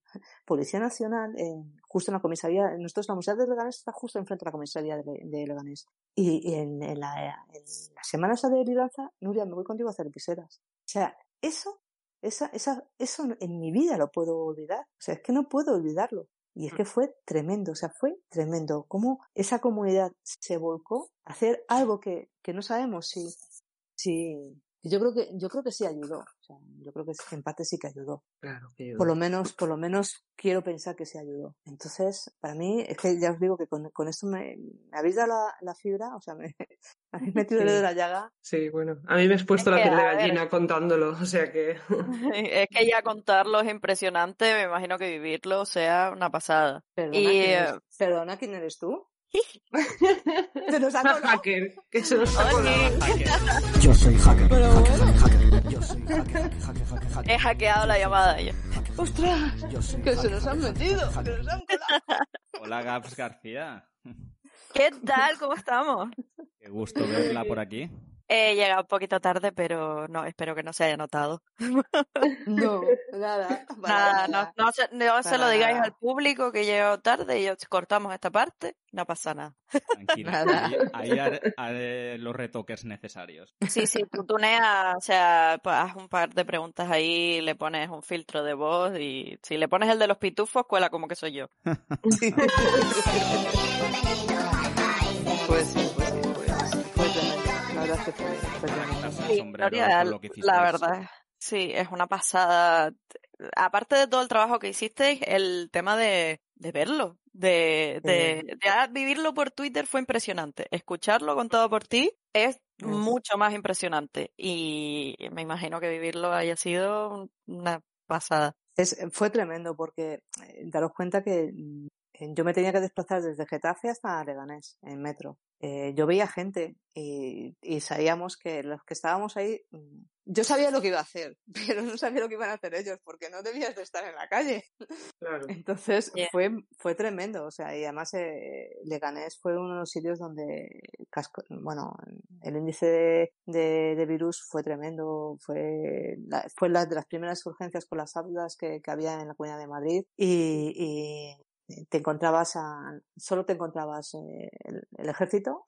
Policía Nacional, en, justo en la comisaría, nosotros la Universidad de Leganés está justo enfrente de la comisaría de, de Leganés. Y, y en, en, la, en la semana esa de Liranza, Nuria, me voy contigo a hacer piseras. O sea, eso esa, esa, eso en mi vida lo puedo olvidar. O sea, es que no puedo olvidarlo. Y es que fue tremendo, o sea, fue tremendo. Cómo esa comunidad se volcó a hacer algo que, que no sabemos si, si, yo creo que, yo creo que sí ayudó. O sea, yo creo que en parte sí que ayudó. Claro, que ayudó. Por lo menos, por lo menos quiero pensar que sí ayudó. Entonces, para mí, es que ya os digo que con, con esto me, me habéis dado la, la, fibra, o sea, me habéis metido el dedo de la llaga. Sí, bueno, a mí me has puesto la piel de gallina contándolo, o sea que. es que ya contarlo es impresionante, me imagino que vivirlo sea una pasada. Perdona, ¿quién, eres, perdona, ¿quién eres tú? Se nos ha hacker, que se nos ha hacker. Yo soy hacker, Pero hacker, bueno. hacker, Yo soy hacker, hacker, hacker, hacker. He hackeado la llamada yo. ¡Ostras! Que se nos han metido, que nos han colado. Hola, Gaps García. ¿Qué tal? ¿Cómo estamos? Qué gusto verla por aquí. He llegado un poquito tarde, pero no, espero que no se haya notado. No, nada. Nada, no, no, se, no se lo digáis al público que he llegado tarde y cortamos esta parte, no pasa nada. Tranquila, ahí, ahí haré, los retoques necesarios. Sí, sí, tú tuneas, o sea, pues, haz un par de preguntas ahí, le pones un filtro de voz y si le pones el de los pitufos, cuela como que soy yo. pues sí, sí, pues la verdad, sí, es una pasada. Aparte de todo el trabajo que hiciste, el tema de, de verlo, de, de, vivirlo por Twitter fue impresionante. Escucharlo contado por ti es mucho más impresionante. Y me imagino que vivirlo haya sido una pasada. Es, fue tremendo porque eh, daros cuenta que yo me tenía que desplazar desde Getafe hasta Leganés en metro. Eh, yo veía gente y, y, sabíamos que los que estábamos ahí, mm, yo sabía lo que iba a hacer, pero no sabía lo que iban a hacer ellos porque no debías de estar en la calle. Claro. Entonces fue, fue tremendo, o sea, y además eh, Leganés fue uno de los sitios donde, bueno, el índice de, de, de virus fue tremendo, fue, la, fue la de las primeras urgencias con las aulas que, que había en la Comunidad de Madrid y, y te encontrabas a, solo te encontrabas eh, el, el, ejército,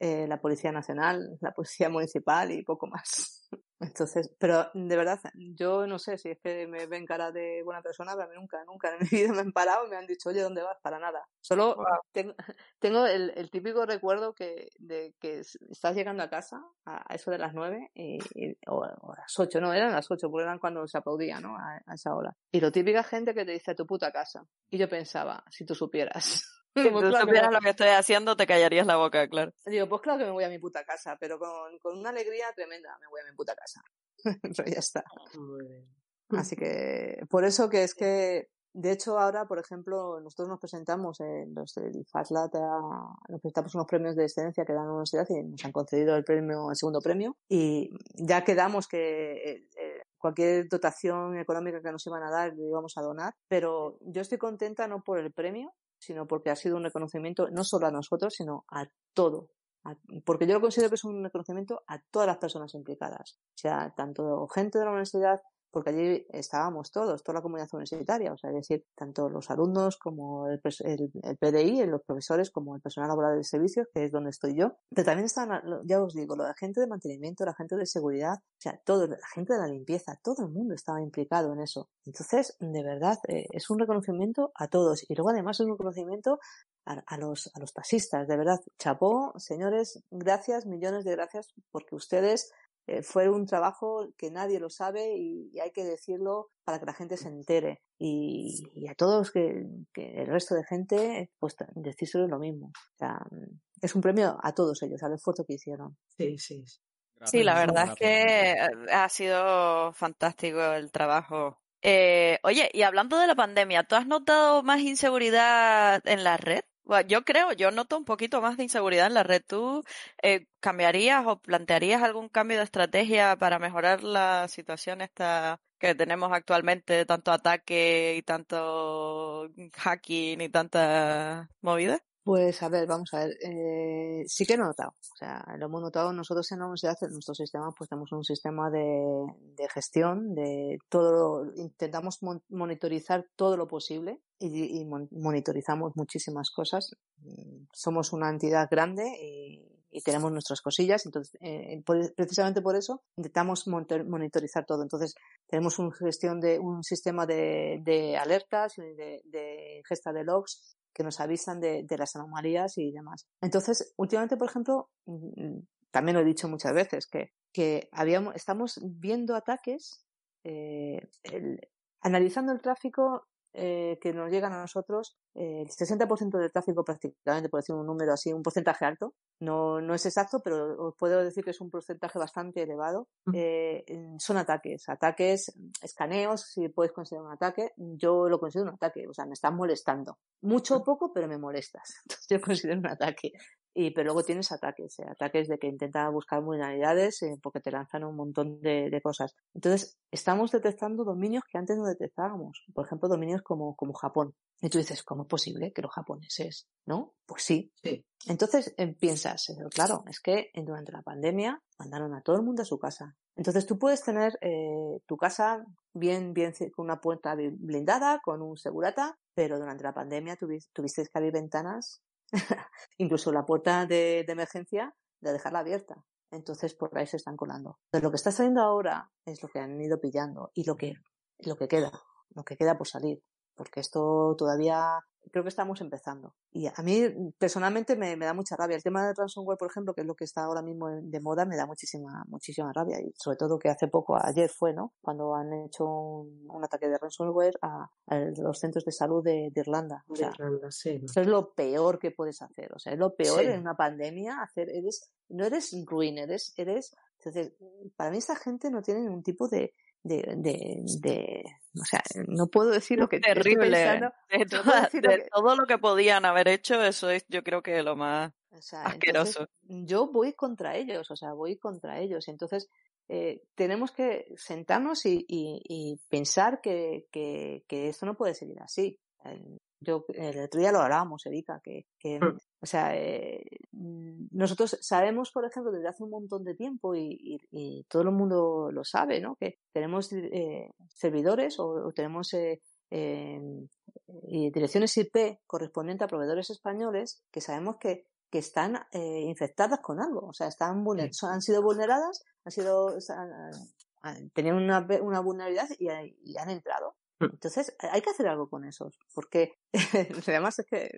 eh, la Policía Nacional, la Policía Municipal y poco más. Entonces, pero de verdad, yo no sé si es que me ven cara de buena persona, pero a mí nunca, nunca en mi vida me han parado y me han dicho, oye, ¿dónde vas? Para nada. Solo tengo, tengo el, el, típico recuerdo que, de que estás llegando a casa a, eso de las nueve y, o, o, a las ocho, no, eran las ocho, porque eran cuando se aplaudía, ¿no? A, a esa hora. Y lo típica gente que te dice a tu puta casa. Y yo pensaba, si tú supieras. Si tú supieras lo que estoy haciendo, te callarías la boca, claro. Digo, pues claro que me voy a mi puta casa, pero con, con una alegría tremenda me voy a mi puta casa. pero ya está. Así que, por eso que es que, de hecho ahora, por ejemplo, nosotros nos presentamos en los del nos presentamos unos premios de excelencia que dan la universidad y nos han concedido el premio, el segundo premio, y ya quedamos que eh, eh, cualquier dotación económica que nos iban a dar lo íbamos a donar, pero yo estoy contenta no por el premio, sino porque ha sido un reconocimiento no solo a nosotros, sino a todo. A, porque yo lo considero que es un reconocimiento a todas las personas implicadas. O sea, tanto gente de la universidad porque allí estábamos todos, toda la comunidad universitaria, o sea, es decir, tanto los alumnos como el, el, el PDI, los profesores, como el personal laboral de servicios, que es donde estoy yo. Pero también están, ya os digo, la gente de mantenimiento, la gente de seguridad, o sea, todo, la gente de la limpieza, todo el mundo estaba implicado en eso. Entonces, de verdad, eh, es un reconocimiento a todos. Y luego además es un reconocimiento a, a, los, a los taxistas, de verdad. Chapó, señores, gracias, millones de gracias, porque ustedes eh, fue un trabajo que nadie lo sabe y, y, hay que decirlo para que la gente se entere. Y, y a todos que, que, el resto de gente, pues decírselo lo mismo. O sea, es un premio a todos ellos, al esfuerzo que hicieron. Sí, sí. Sí, la verdad es que ha sido fantástico el trabajo. Eh, oye, y hablando de la pandemia, ¿tú has notado más inseguridad en la red? Bueno, yo creo, yo noto un poquito más de inseguridad en la red. ¿Tú eh, cambiarías o plantearías algún cambio de estrategia para mejorar la situación esta que tenemos actualmente, tanto ataque y tanto hacking y tanta movida? Pues a ver, vamos a ver. Eh, sí que he notado. O sea, lo hemos notado nosotros en la universidad, en nuestro sistema, pues tenemos un sistema de, gestión, de todo, lo, intentamos mon monitorizar todo lo posible y, mon monitorizamos muchísimas cosas. Somos una entidad grande y, y tenemos nuestras cosillas, entonces, eh, por, precisamente por eso intentamos monitorizar todo. Entonces, tenemos un gestión de, un sistema de, de alertas, de, de gesta de logs, que nos avisan de, de, las anomalías y demás. Entonces, últimamente, por ejemplo, mm, también lo he dicho muchas veces, que, que habíamos, estamos viendo ataques, eh, analizando el tráfico, eh, que nos llegan a nosotros, eh, el 60% del tráfico prácticamente, por decir un número así, un porcentaje alto, no, no es exacto, pero os puedo decir que es un porcentaje bastante elevado, eh, son ataques, ataques, escaneos, si puedes considerar un ataque, yo lo considero un ataque, o sea, me están molestando. Mucho o poco, pero me molestas. Entonces yo considero un ataque. Y, pero luego tienes ataques, eh, ataques de que intenta buscar vulnerabilidades eh, porque te lanzan un montón de, de, cosas. Entonces, estamos detectando dominios que antes no detectábamos. Por ejemplo, dominios como, como Japón. Y tú dices, ¿cómo es posible que los japoneses, no? Pues sí. sí. Entonces eh, piensas, claro, es que durante la pandemia mandaron a todo el mundo a su casa. Entonces tú puedes tener tu casa bien, bien con una puerta blindada, con un segurata, pero durante la pandemia tuviste, tuviste que abrir ventanas incluso la puerta de, emergencia, de dejarla abierta. Entonces por ahí se están colando. Pero lo que está saliendo ahora es lo que han ido pillando y lo que, lo que queda, lo que queda por salir. Porque esto todavía creo que estamos empezando. Y a mí personalmente me, me, da mucha rabia. El tema de ransomware, por ejemplo, que es lo que está ahora mismo de moda, me da muchísima, muchísima rabia. Y sobre todo que hace poco, ayer fue, ¿no? Cuando han hecho un, un ataque de ransomware a, a, los centros de salud de, de Irlanda. O sea, Irlanda, sí. Eso es lo peor que puedes hacer. O sea, es lo peor sí. en una pandemia hacer, eres, no eres ruin, eres, eres, entonces, para mí esa gente no tiene ningún tipo de, de, de, de, o sea, no puedo decir lo que terrible pensando, de, no toda, decir de lo que- todo lo que podían haber hecho eso es yo creo que lo más o sea, asqueroso entonces, yo voy contra ellos, o sea, voy contra ellos. Entonces, eh, tenemos que sentarnos y, y, y pensar que, que, que esto no puede seguir así. Yo, el otro día lo hablábamos, Erika, que, que Mm. o sea, eh, mm, nosotros sabemos, por ejemplo, desde hace un montón de tiempo y, y, y todo el mundo lo sabe, ¿no? Que tenemos eh, servidores o, o tenemos eh, eh, direcciones IP correspondientes a proveedores españoles que sabemos que, que están eh, infectadas con algo, o sea, están vulner- son- han sido vulneradas, han sido, o sea, han- han- tenían una, una vulnerabilidad y, y han entrado. Mm. Entonces, hay que hacer algo con esos, porque además es que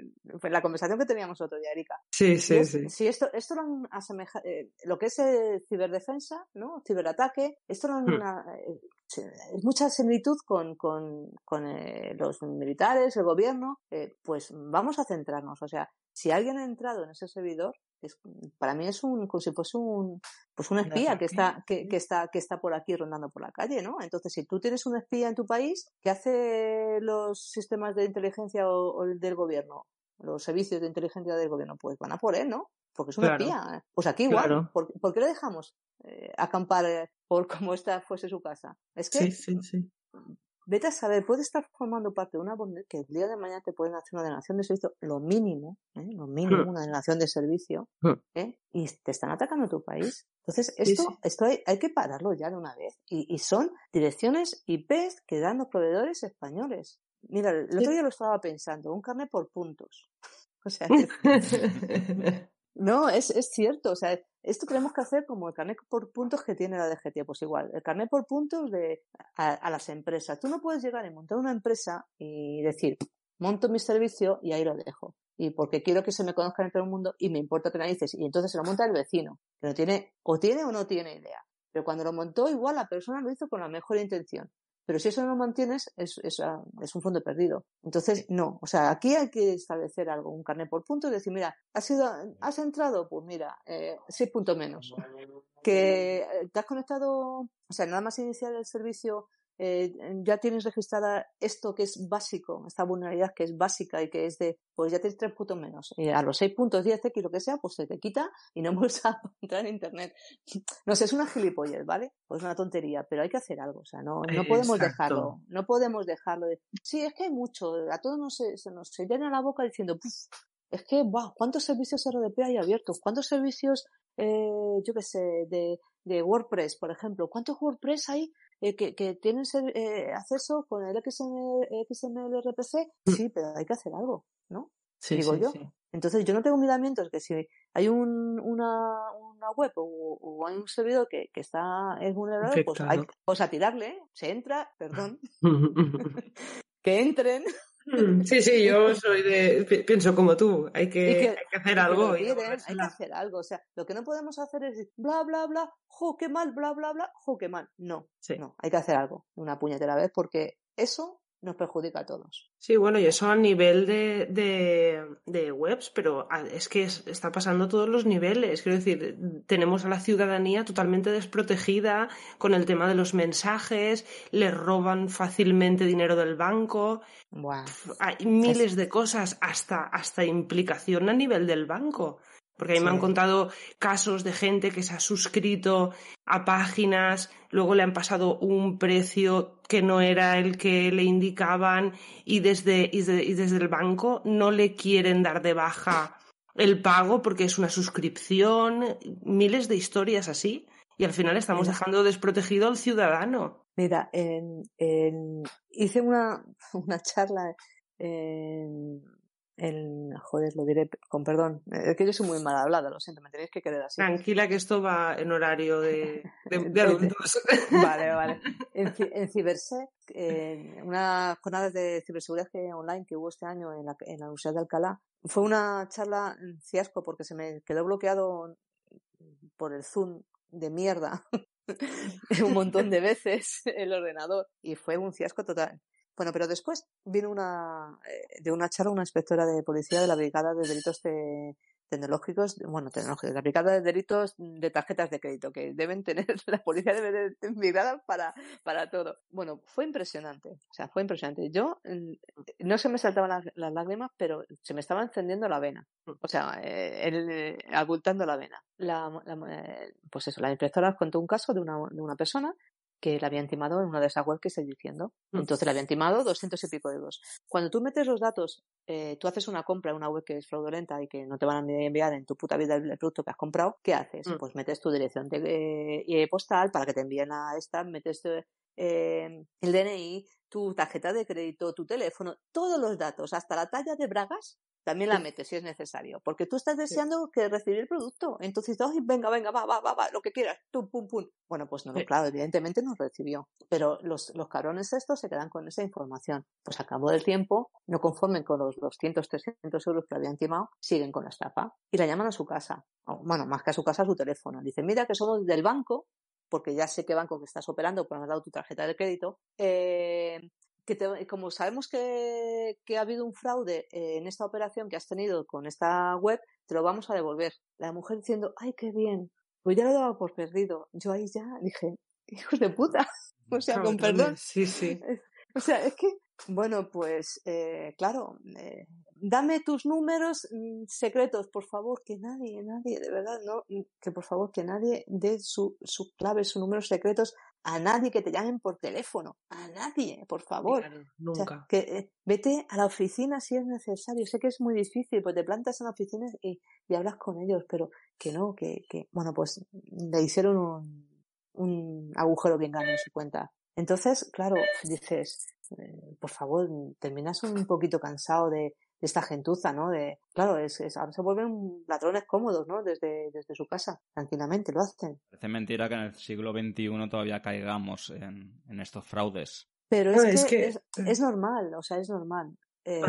la conversación que teníamos otro día, Erika. Sí, sí, es- sí. si esto, esto lo han asemeja- eh, lo que es eh, ciberdefensa, ¿no? Ciberataque, esto lo han Hmm. una- eh, se- es mucha similitud con, con, con eh, los militares, el gobierno, eh, pues vamos a centrarnos. O sea, si alguien ha entrado en ese servidor, es, para mí es un, como si fuese un, pues un espía que está, que, que está, que está por aquí rondando por la calle, ¿no? Entonces, si tú tienes un espía en tu país, ¿qué hace los sistemas de inteligencia o, o del gobierno? Los servicios de inteligencia del gobierno, pues van a por él, ¿no? Porque es un Claro. espía. Pues aquí igual. Claro. ¿Por, por qué le dejamos eh, acampar eh, por como esta fuese su casa? Es que Sí, sí, sí. Vete a saber, puede estar formando parte de una bondad que el día de mañana te pueden hacer una denegación de servicio, lo mínimo, ¿eh? lo mínimo, una denegación de servicio. ¿eh? y te están atacando tu país. Entonces, esto, sí. esto hay, hay que pararlo ya de una vez. Y, y son direcciones IPs que dan los proveedores españoles. Mira, el otro día lo estaba pensando, un carnet por puntos. O sea, no, es, es cierto. O sea, esto tenemos que hacer como el carnet por puntos que tiene la DGT. Pues igual, el carnet por puntos de, a, las empresas. Tú no puedes llegar y montar una empresa y decir, monto mi servicio y ahí lo dejo. Y porque quiero que se me conozca en todo el mundo y me importa que narices. Y entonces se lo monta el vecino, que no tiene, o tiene o no tiene idea. Pero cuando lo montó, igual la persona lo hizo con la mejor intención. Pero si eso no lo mantienes, es, es, ah, es un fondo perdido. Entonces, no. O sea, aquí hay que establecer algo, un carnet por puntos, decir, mira, has sido, has entrado, pues mira, eh, seis puntos menos. Que eh, te has conectado, o sea, nada más iniciar el servicio, eh, ya tienes registrada esto que es básico, esta vulnerabilidad que es básica y que es de, pues ya tienes tres puntos menos. Y a los seis puntos, 10 X, lo que sea, pues se te quita y no vuelves a entrar en internet. No sé, es una gilipollez, ¿vale? Pues una tontería, pero hay que hacer algo, o sea, no, no podemos Exacto. dejarlo, no podemos dejarlo de, sí, es que hay mucho, a todos nos, se, se nos se llena la boca diciendo, "Puf, es que, wow, ¿cuántos servicios RDP hay abiertos? ¿Cuántos servicios, eh, yo qué sé, de, de WordPress, por ejemplo? ¿Cuántos WordPress hay eh, que, que tienen ser- eh, acceso con el XML, XML RPC? Sí, pero hay que hacer algo, ¿no? Sí, digo sí, yo. sí. Entonces yo no tengo miramientos que si hay un, una, una web o, o hay un servidor que, que está es vulnerable, pues hay pues a tirarle, ¿eh? se entra, perdón, que entren Sí, sí, yo soy de, pi- pienso como tú, hay que, que, hay que hacer que algo tiren, hay que hacer algo. O sea, lo que no podemos hacer es decir, bla, bla, bla, jo, qué mal, bla, bla, bla, jo, qué mal. No, Sí. no, hay que hacer algo una puñetera vez porque eso nos perjudica a todos. Sí, bueno, y eso a nivel de, de, webs, pero es que está pasando a todos los niveles. Quiero decir, tenemos a la ciudadanía totalmente desprotegida con el tema de los mensajes, les roban fácilmente dinero del banco. Hay miles de cosas, hasta, hasta implicación a nivel del banco. Porque a mí me han contado casos de gente que se ha suscrito a páginas, luego le han pasado un precio que no era el que le indicaban y desde, y desde el banco no le quieren dar de baja el pago porque es una suscripción, miles de historias así. Y al final estamos dejando desprotegido al ciudadano. Mira, en, hice una, una charla en, el, joder, lo diré con perdón, es que yo soy muy mal hablada, lo siento, me tenéis que querer así. Tranquila que esto va en horario de, de, adultos. vale, vale. En, en Cibersec, en una jornada de ciberseguridad online que hubo este año en la, en la Universidad de Alcalá, fue una charla fiasco porque se me quedó bloqueado por el Zoom de mierda un montón de veces el ordenador y fue un fiasco total. Bueno, pero después vino una, eh, de una charla una inspectora de policía de la Brigada de Delitos de, tecnológicos, bueno, tecnológicos, la brigada de delitos de tarjetas de crédito que deben tener, la policía debe de brigada para, para todo. Bueno, fue impresionante, o sea, fue impresionante. Yo, mm, no se me saltaban las, lágrimas, pero se me estaba encendiendo la vena, o sea, eh, el, abultando la vena. La, eh, pues eso, la inspectora contó un caso de una, de una persona que le habían timado en una de esas webs que estoy diciendo. Mm. Entonces le habían timado doscientos y pico euros. Cuando tú metes los datos, eh, tú haces una compra en una web que es fraudulenta y que no te van a enviar en tu puta vida el producto que has comprado, ¿qué haces? Mm. Pues metes tu dirección de eh, postal para que te envíen a esta, metes eh, el DNI, tu tarjeta de crédito, tu teléfono, todos los datos, hasta la talla de bragas, también la metes si es necesario, porque tú estás deseando que recibir el producto. Entonces, venga, venga, va, va, va, va, lo que quieras, pum, pum, pum. Bueno, pues no, claro, evidentemente no recibió. Pero los, los cabrones estos se quedan con esa información. Pues a cabo del tiempo, no conformen con los 200, 300 euros que habían timado, siguen con la estafa y la llaman a su casa. bueno, más que a su casa, a su teléfono. Dicen, mira que somos del banco, porque ya sé qué banco que estás operando, porque me has dado tu tarjeta de crédito, eh, que como sabemos que, ha habido un fraude eh, en esta operación que has tenido con esta web, te lo vamos a devolver. La mujer diciendo, ay, qué bien, pues ya lo dado por perdido. Yo ahí ya dije, hijos de puta, o sea, con perdón. Sí, sí. O sea, es que, bueno, pues, eh, claro, eh, dame tus números mm, secretos, por favor, que nadie, nadie, de verdad, no, que por favor, que nadie dé su, su clave, sus números secretos a nadie que te llamen por teléfono, a nadie, por favor. nunca. que, eh, vete a la oficina si es necesario. Sé que es muy difícil, pues te plantas en la oficina y, y hablas con ellos, pero que no, que, que, bueno, pues le hicieron un, un agujero bien grande en su cuenta. Entonces, claro, dices, eh, por favor, terminas un poquito cansado de, de esta gentuza, ¿no? De, claro, es, es, ahora se vuelven ladrones cómodos, ¿no? Desde, desde su casa, tranquilamente lo hacen. Parece mentira que en el siglo XXI todavía caigamos en, en estos fraudes. Pero es, que, es, es, normal, o sea, es normal. Eh,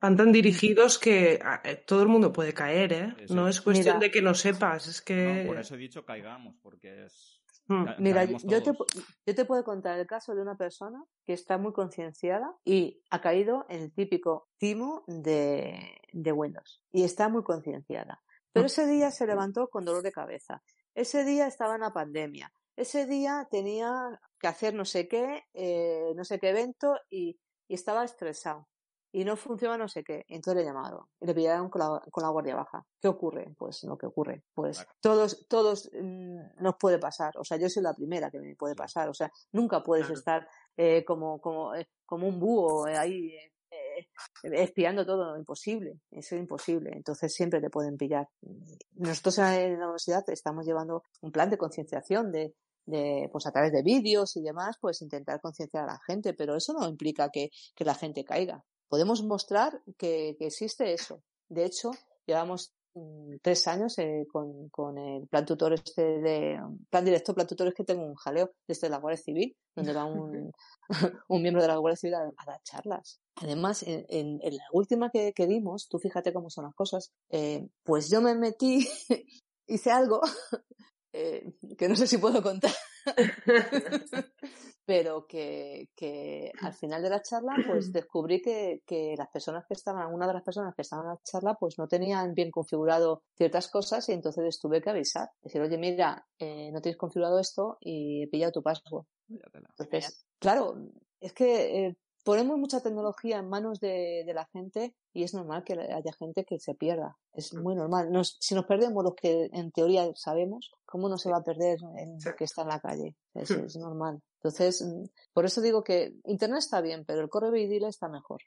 van, tan dirigidos que eh, todo el mundo puede caer, ¿eh? No es cuestión de que no sepas, es que... No, por eso he dicho caigamos, porque es. Mira, yo te, yo te puedo contar el caso de una persona que está muy concienciada y ha caído en el típico timo de, de Windows y está muy concienciada. Pero ese día se levantó con dolor de cabeza. Ese día estaba en la pandemia. Ese día tenía que hacer no sé qué, eh, no sé qué evento y, y estaba estresado y no funciona no sé qué. Entonces le he llamado y le pillaron con la, con la guardia baja. ¿Qué ocurre? Pues lo que ocurre. Pues todos, todos mm, nos puede pasar. O sea, yo soy la primera que me puede pasar. O sea, nunca puedes estar eh, como, como, eh, como un búho eh, ahí eh, espiando todo. Imposible. Eso es imposible. Entonces siempre te pueden pillar. Nosotros en la universidad estamos llevando un plan de concienciación de, de, pues a través de vídeos y demás, pues intentar concienciar a la gente, pero eso no implica que, que la gente caiga podemos mostrar que, existe eso. De hecho, llevamos mm, tres años eh, con, el plan tutor este de plan director plan tutor es que tengo un jaleo desde la Guardia Civil donde va un, un miembro de la Guardia Civil a, dar charlas además en, en, la última que, que, dimos tú fíjate cómo son las cosas eh, pues yo me metí hice algo eh, que no sé si puedo contar pero que, que, al final de la charla pues descubrí que, que, las personas que estaban, alguna de las personas que estaban en la charla pues no tenían bien configurado ciertas cosas y entonces tuve que avisar. Decir, oye, mira, eh, no tienes configurado esto y he pillado tu password. Entonces, claro, es que eh, ponemos mucha tecnología en manos de, de, la gente y es normal que haya gente que se pierda. Es muy normal. Nos, si nos perdemos los que en teoría sabemos, ¿cómo no se va a perder el que está en la calle? Es, es normal. Entonces, mm, por eso digo que Internet está bien, pero el correo y está mejor.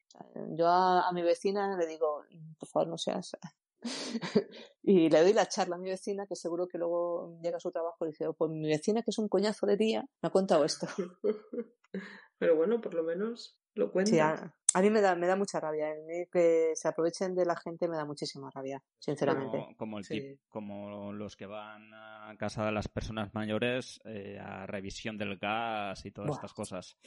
Yo a, a, mi vecina le digo, por favor, no seas. y le doy la charla a mi vecina, que seguro que luego llega a su trabajo y dice, oh, pues mi vecina, que es un coñazo de día, me ha contado esto. pero bueno, por lo menos lo cuenta. Sí, a, a, mí me da, me da mucha rabia. que se aprovechen de la gente me da muchísima rabia, sinceramente. Como, como el sí. tip, como los que van a casa de las personas mayores eh, a revisión del gas y todas Buah. estas cosas.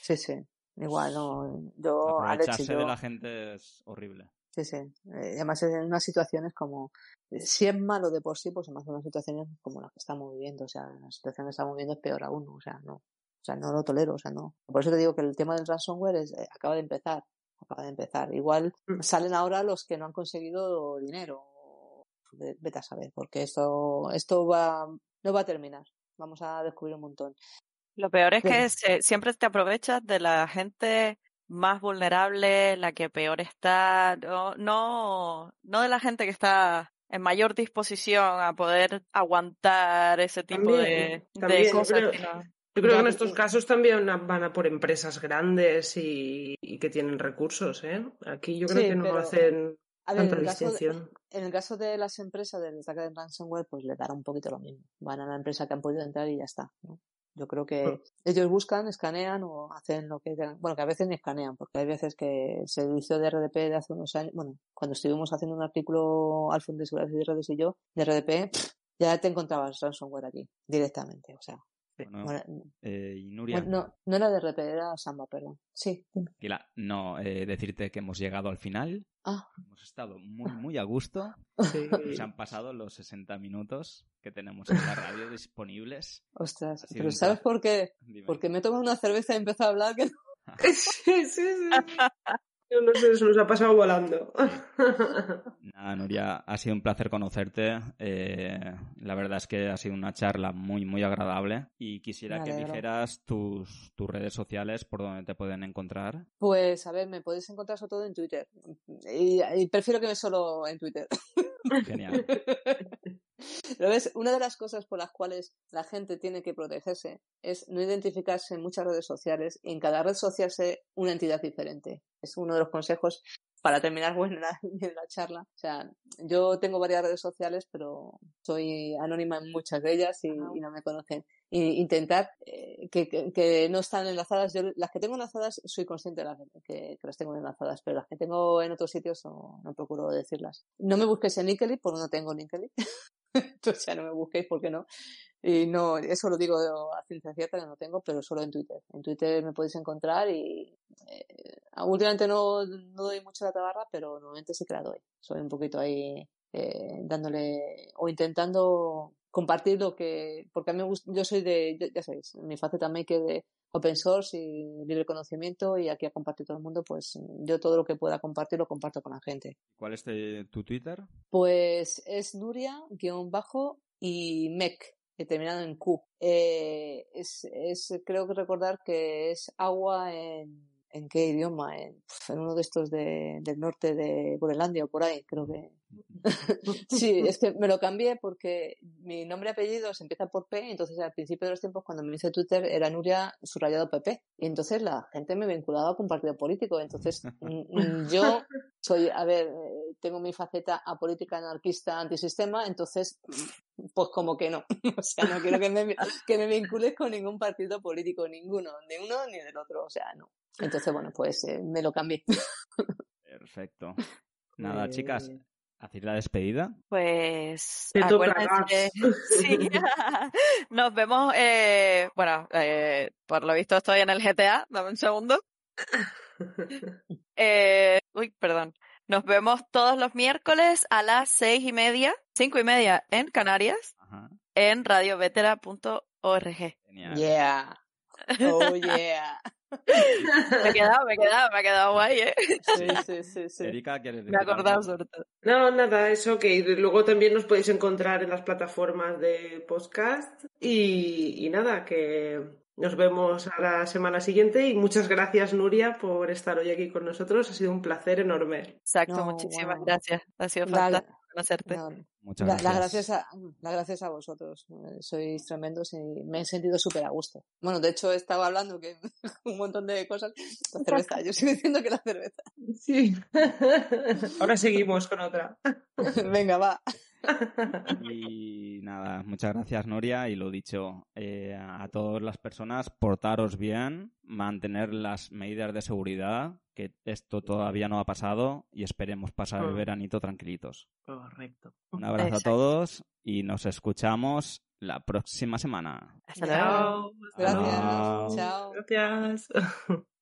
Sí, sí. Igual, no. Yo, Aprovecharse yo... de la gente es horrible. Sí, sí. Eh, además, en unas situaciones como. Si es malo de por sí, pues además en unas situaciones como las que estamos viviendo. O sea, la situación que estamos viviendo es peor aún. O sea, no. O sea, no lo tolero, o sea, no. Por eso te digo que el tema del ransomware es, eh, acaba de empezar, acaba de empezar. Igual salen ahora los que no han conseguido dinero. Vete a saber, porque esto, esto va, no va a terminar. Vamos a descubrir un montón. Lo peor es que se, siempre te aprovechas de la gente más vulnerable, la que peor está, no, no, no de la gente que está en mayor disposición a poder aguantar ese tipo también, de, también, de cosas. Yo creo que en estos casos también van a por empresas grandes y, y que tienen recursos, ¿eh? Aquí yo creo sí, que no pero, hacen a ver, tanta en distinción. de, en el caso de las empresas del ataque de ransomware, pues le dará un poquito lo mismo. Van a la empresa que han podido entrar y ya está, ¿no? Yo creo que ellos buscan, escanean o hacen lo que tengan. Bueno, que a veces ni escanean, porque hay veces que el servicio de RDP de hace unos años, bueno, cuando estuvimos haciendo un artículo al Fondo de Seguridad y Redes y yo, de RDP, ya te encontrabas ransomware allí, directamente, o sea. Bueno, eh, y Nuria. bueno, no, no era de RDP, era Samba, perdón. Sí. Tranquila, no, eh, decirte que hemos llegado al final. Ah. Hemos estado muy, muy a gusto. Sí. Se han pasado los 60 minutos que tenemos en la radio disponibles. Ostras, pero ¿sabes por qué? Dime. Porque me he tomado una cerveza y he empezado a hablar que Sí, sí, sí. No sé, se nos ha pasado volando. Nada, Nuria, ha sido un placer conocerte. Eh, la verdad es que ha sido una charla muy, muy agradable. Y quisiera que dijeras tus, tus redes sociales por donde te pueden encontrar. Pues a ver, me podéis encontrar sobre todo en Twitter. Y, y prefiero que me solo en Twitter. Genial. Pero ves, una de las cosas por las cuales la gente tiene que protegerse es no identificarse en muchas redes sociales y en cada red social ser una entidad diferente. Es uno de los consejos para terminar buena la, charla. O sea, yo tengo varias redes sociales, pero soy anónima en muchas de ellas y, y no me conocen. Y intentar eh, que, que, que, no están enlazadas. Yo las que tengo enlazadas soy consciente de las que, que las tengo enlazadas, pero las que tengo en otros sitios no, no procuro decirlas. No me busques en LinkedIn porque no tengo LinkedIn. o sea, no me busquéis porque no. Y no, eso lo digo a ciencia cierta que no tengo, pero solo en Twitter. En Twitter me podéis encontrar y eh, últimamente no, no doy mucho la tabarra, pero normalmente sí que la doy. Soy un poquito ahí eh, dándole o intentando compartir lo que, porque a mí me gusta, yo soy de, ya, ya sabéis, mi faceta maker de open source y libre conocimiento y aquí a compartir todo el mundo, pues yo todo lo que pueda compartir lo comparto con la gente. ¿Cuál es tu Twitter? Pues es Nuria, guion bajo, y Mec, terminado en Q. Eh, es, es, creo que recordar que es agua en, ¿en qué idioma? En, uno de estos de, del norte de Groenlandia o por ahí, creo que. sí, es que me lo cambié porque mi nombre y apellido se empieza por P, entonces al principio de los tiempos cuando me hice Twitter era Nuria subrayado PP, y entonces la gente me vinculaba con partido político, entonces yo soy, a ver, eh, tengo mi faceta apolítica, anarquista, antisistema, entonces pues como que no, o sea, no quiero que me, que me vincules con ningún partido político, ninguno, ni uno ni del otro, o sea, no. Entonces, bueno, pues eh, me lo cambié. Perfecto. Nada, chicas, ¿hacéis la despedida? Pues Te acuérdense. Sí. Nos vemos, eh, bueno, eh, por lo visto estoy en el GTA, dame un segundo. Eh, uy, perdón. Nos vemos todos los miércoles a las seis y media, cinco y media en Canarias, Ajá. en radiovetera.org. Genial. Yeah. Oh, yeah. Me he quedado, me he quedado, me ha quedado guay, ¿eh? Sí, sí, sí. sí. Erika, ¿quieres Me he acordado sobre todo. No, nada, eso que luego también nos podéis encontrar en las plataformas de podcast y, y nada, que nos vemos a la semana siguiente y muchas gracias Nuria por estar hoy aquí con nosotros. Ha sido un placer enorme. Exacto, no, muchísimas bueno. gracias. Ha sido fantástico conocerte. No, Muchas gracias. Las gracias a, la gracias a vosotros. Sois tremendos y me he sentido súper a gusto. Bueno, de hecho he estado hablando que un montón de cosas. La cerveza, yo sigo diciendo que la cerveza. Sí. Ahora seguimos con otra. Venga, va. Y nada, muchas gracias Noria y lo dicho, eh, a todas las personas, portaros bien, mantener las medidas de seguridad, que esto todavía no ha pasado y esperemos pasar el veranito tranquilitos. Correcto. Un abrazo Exacto. a todos y nos escuchamos la próxima semana. Hasta luego. Gracias. Chao. Gracias.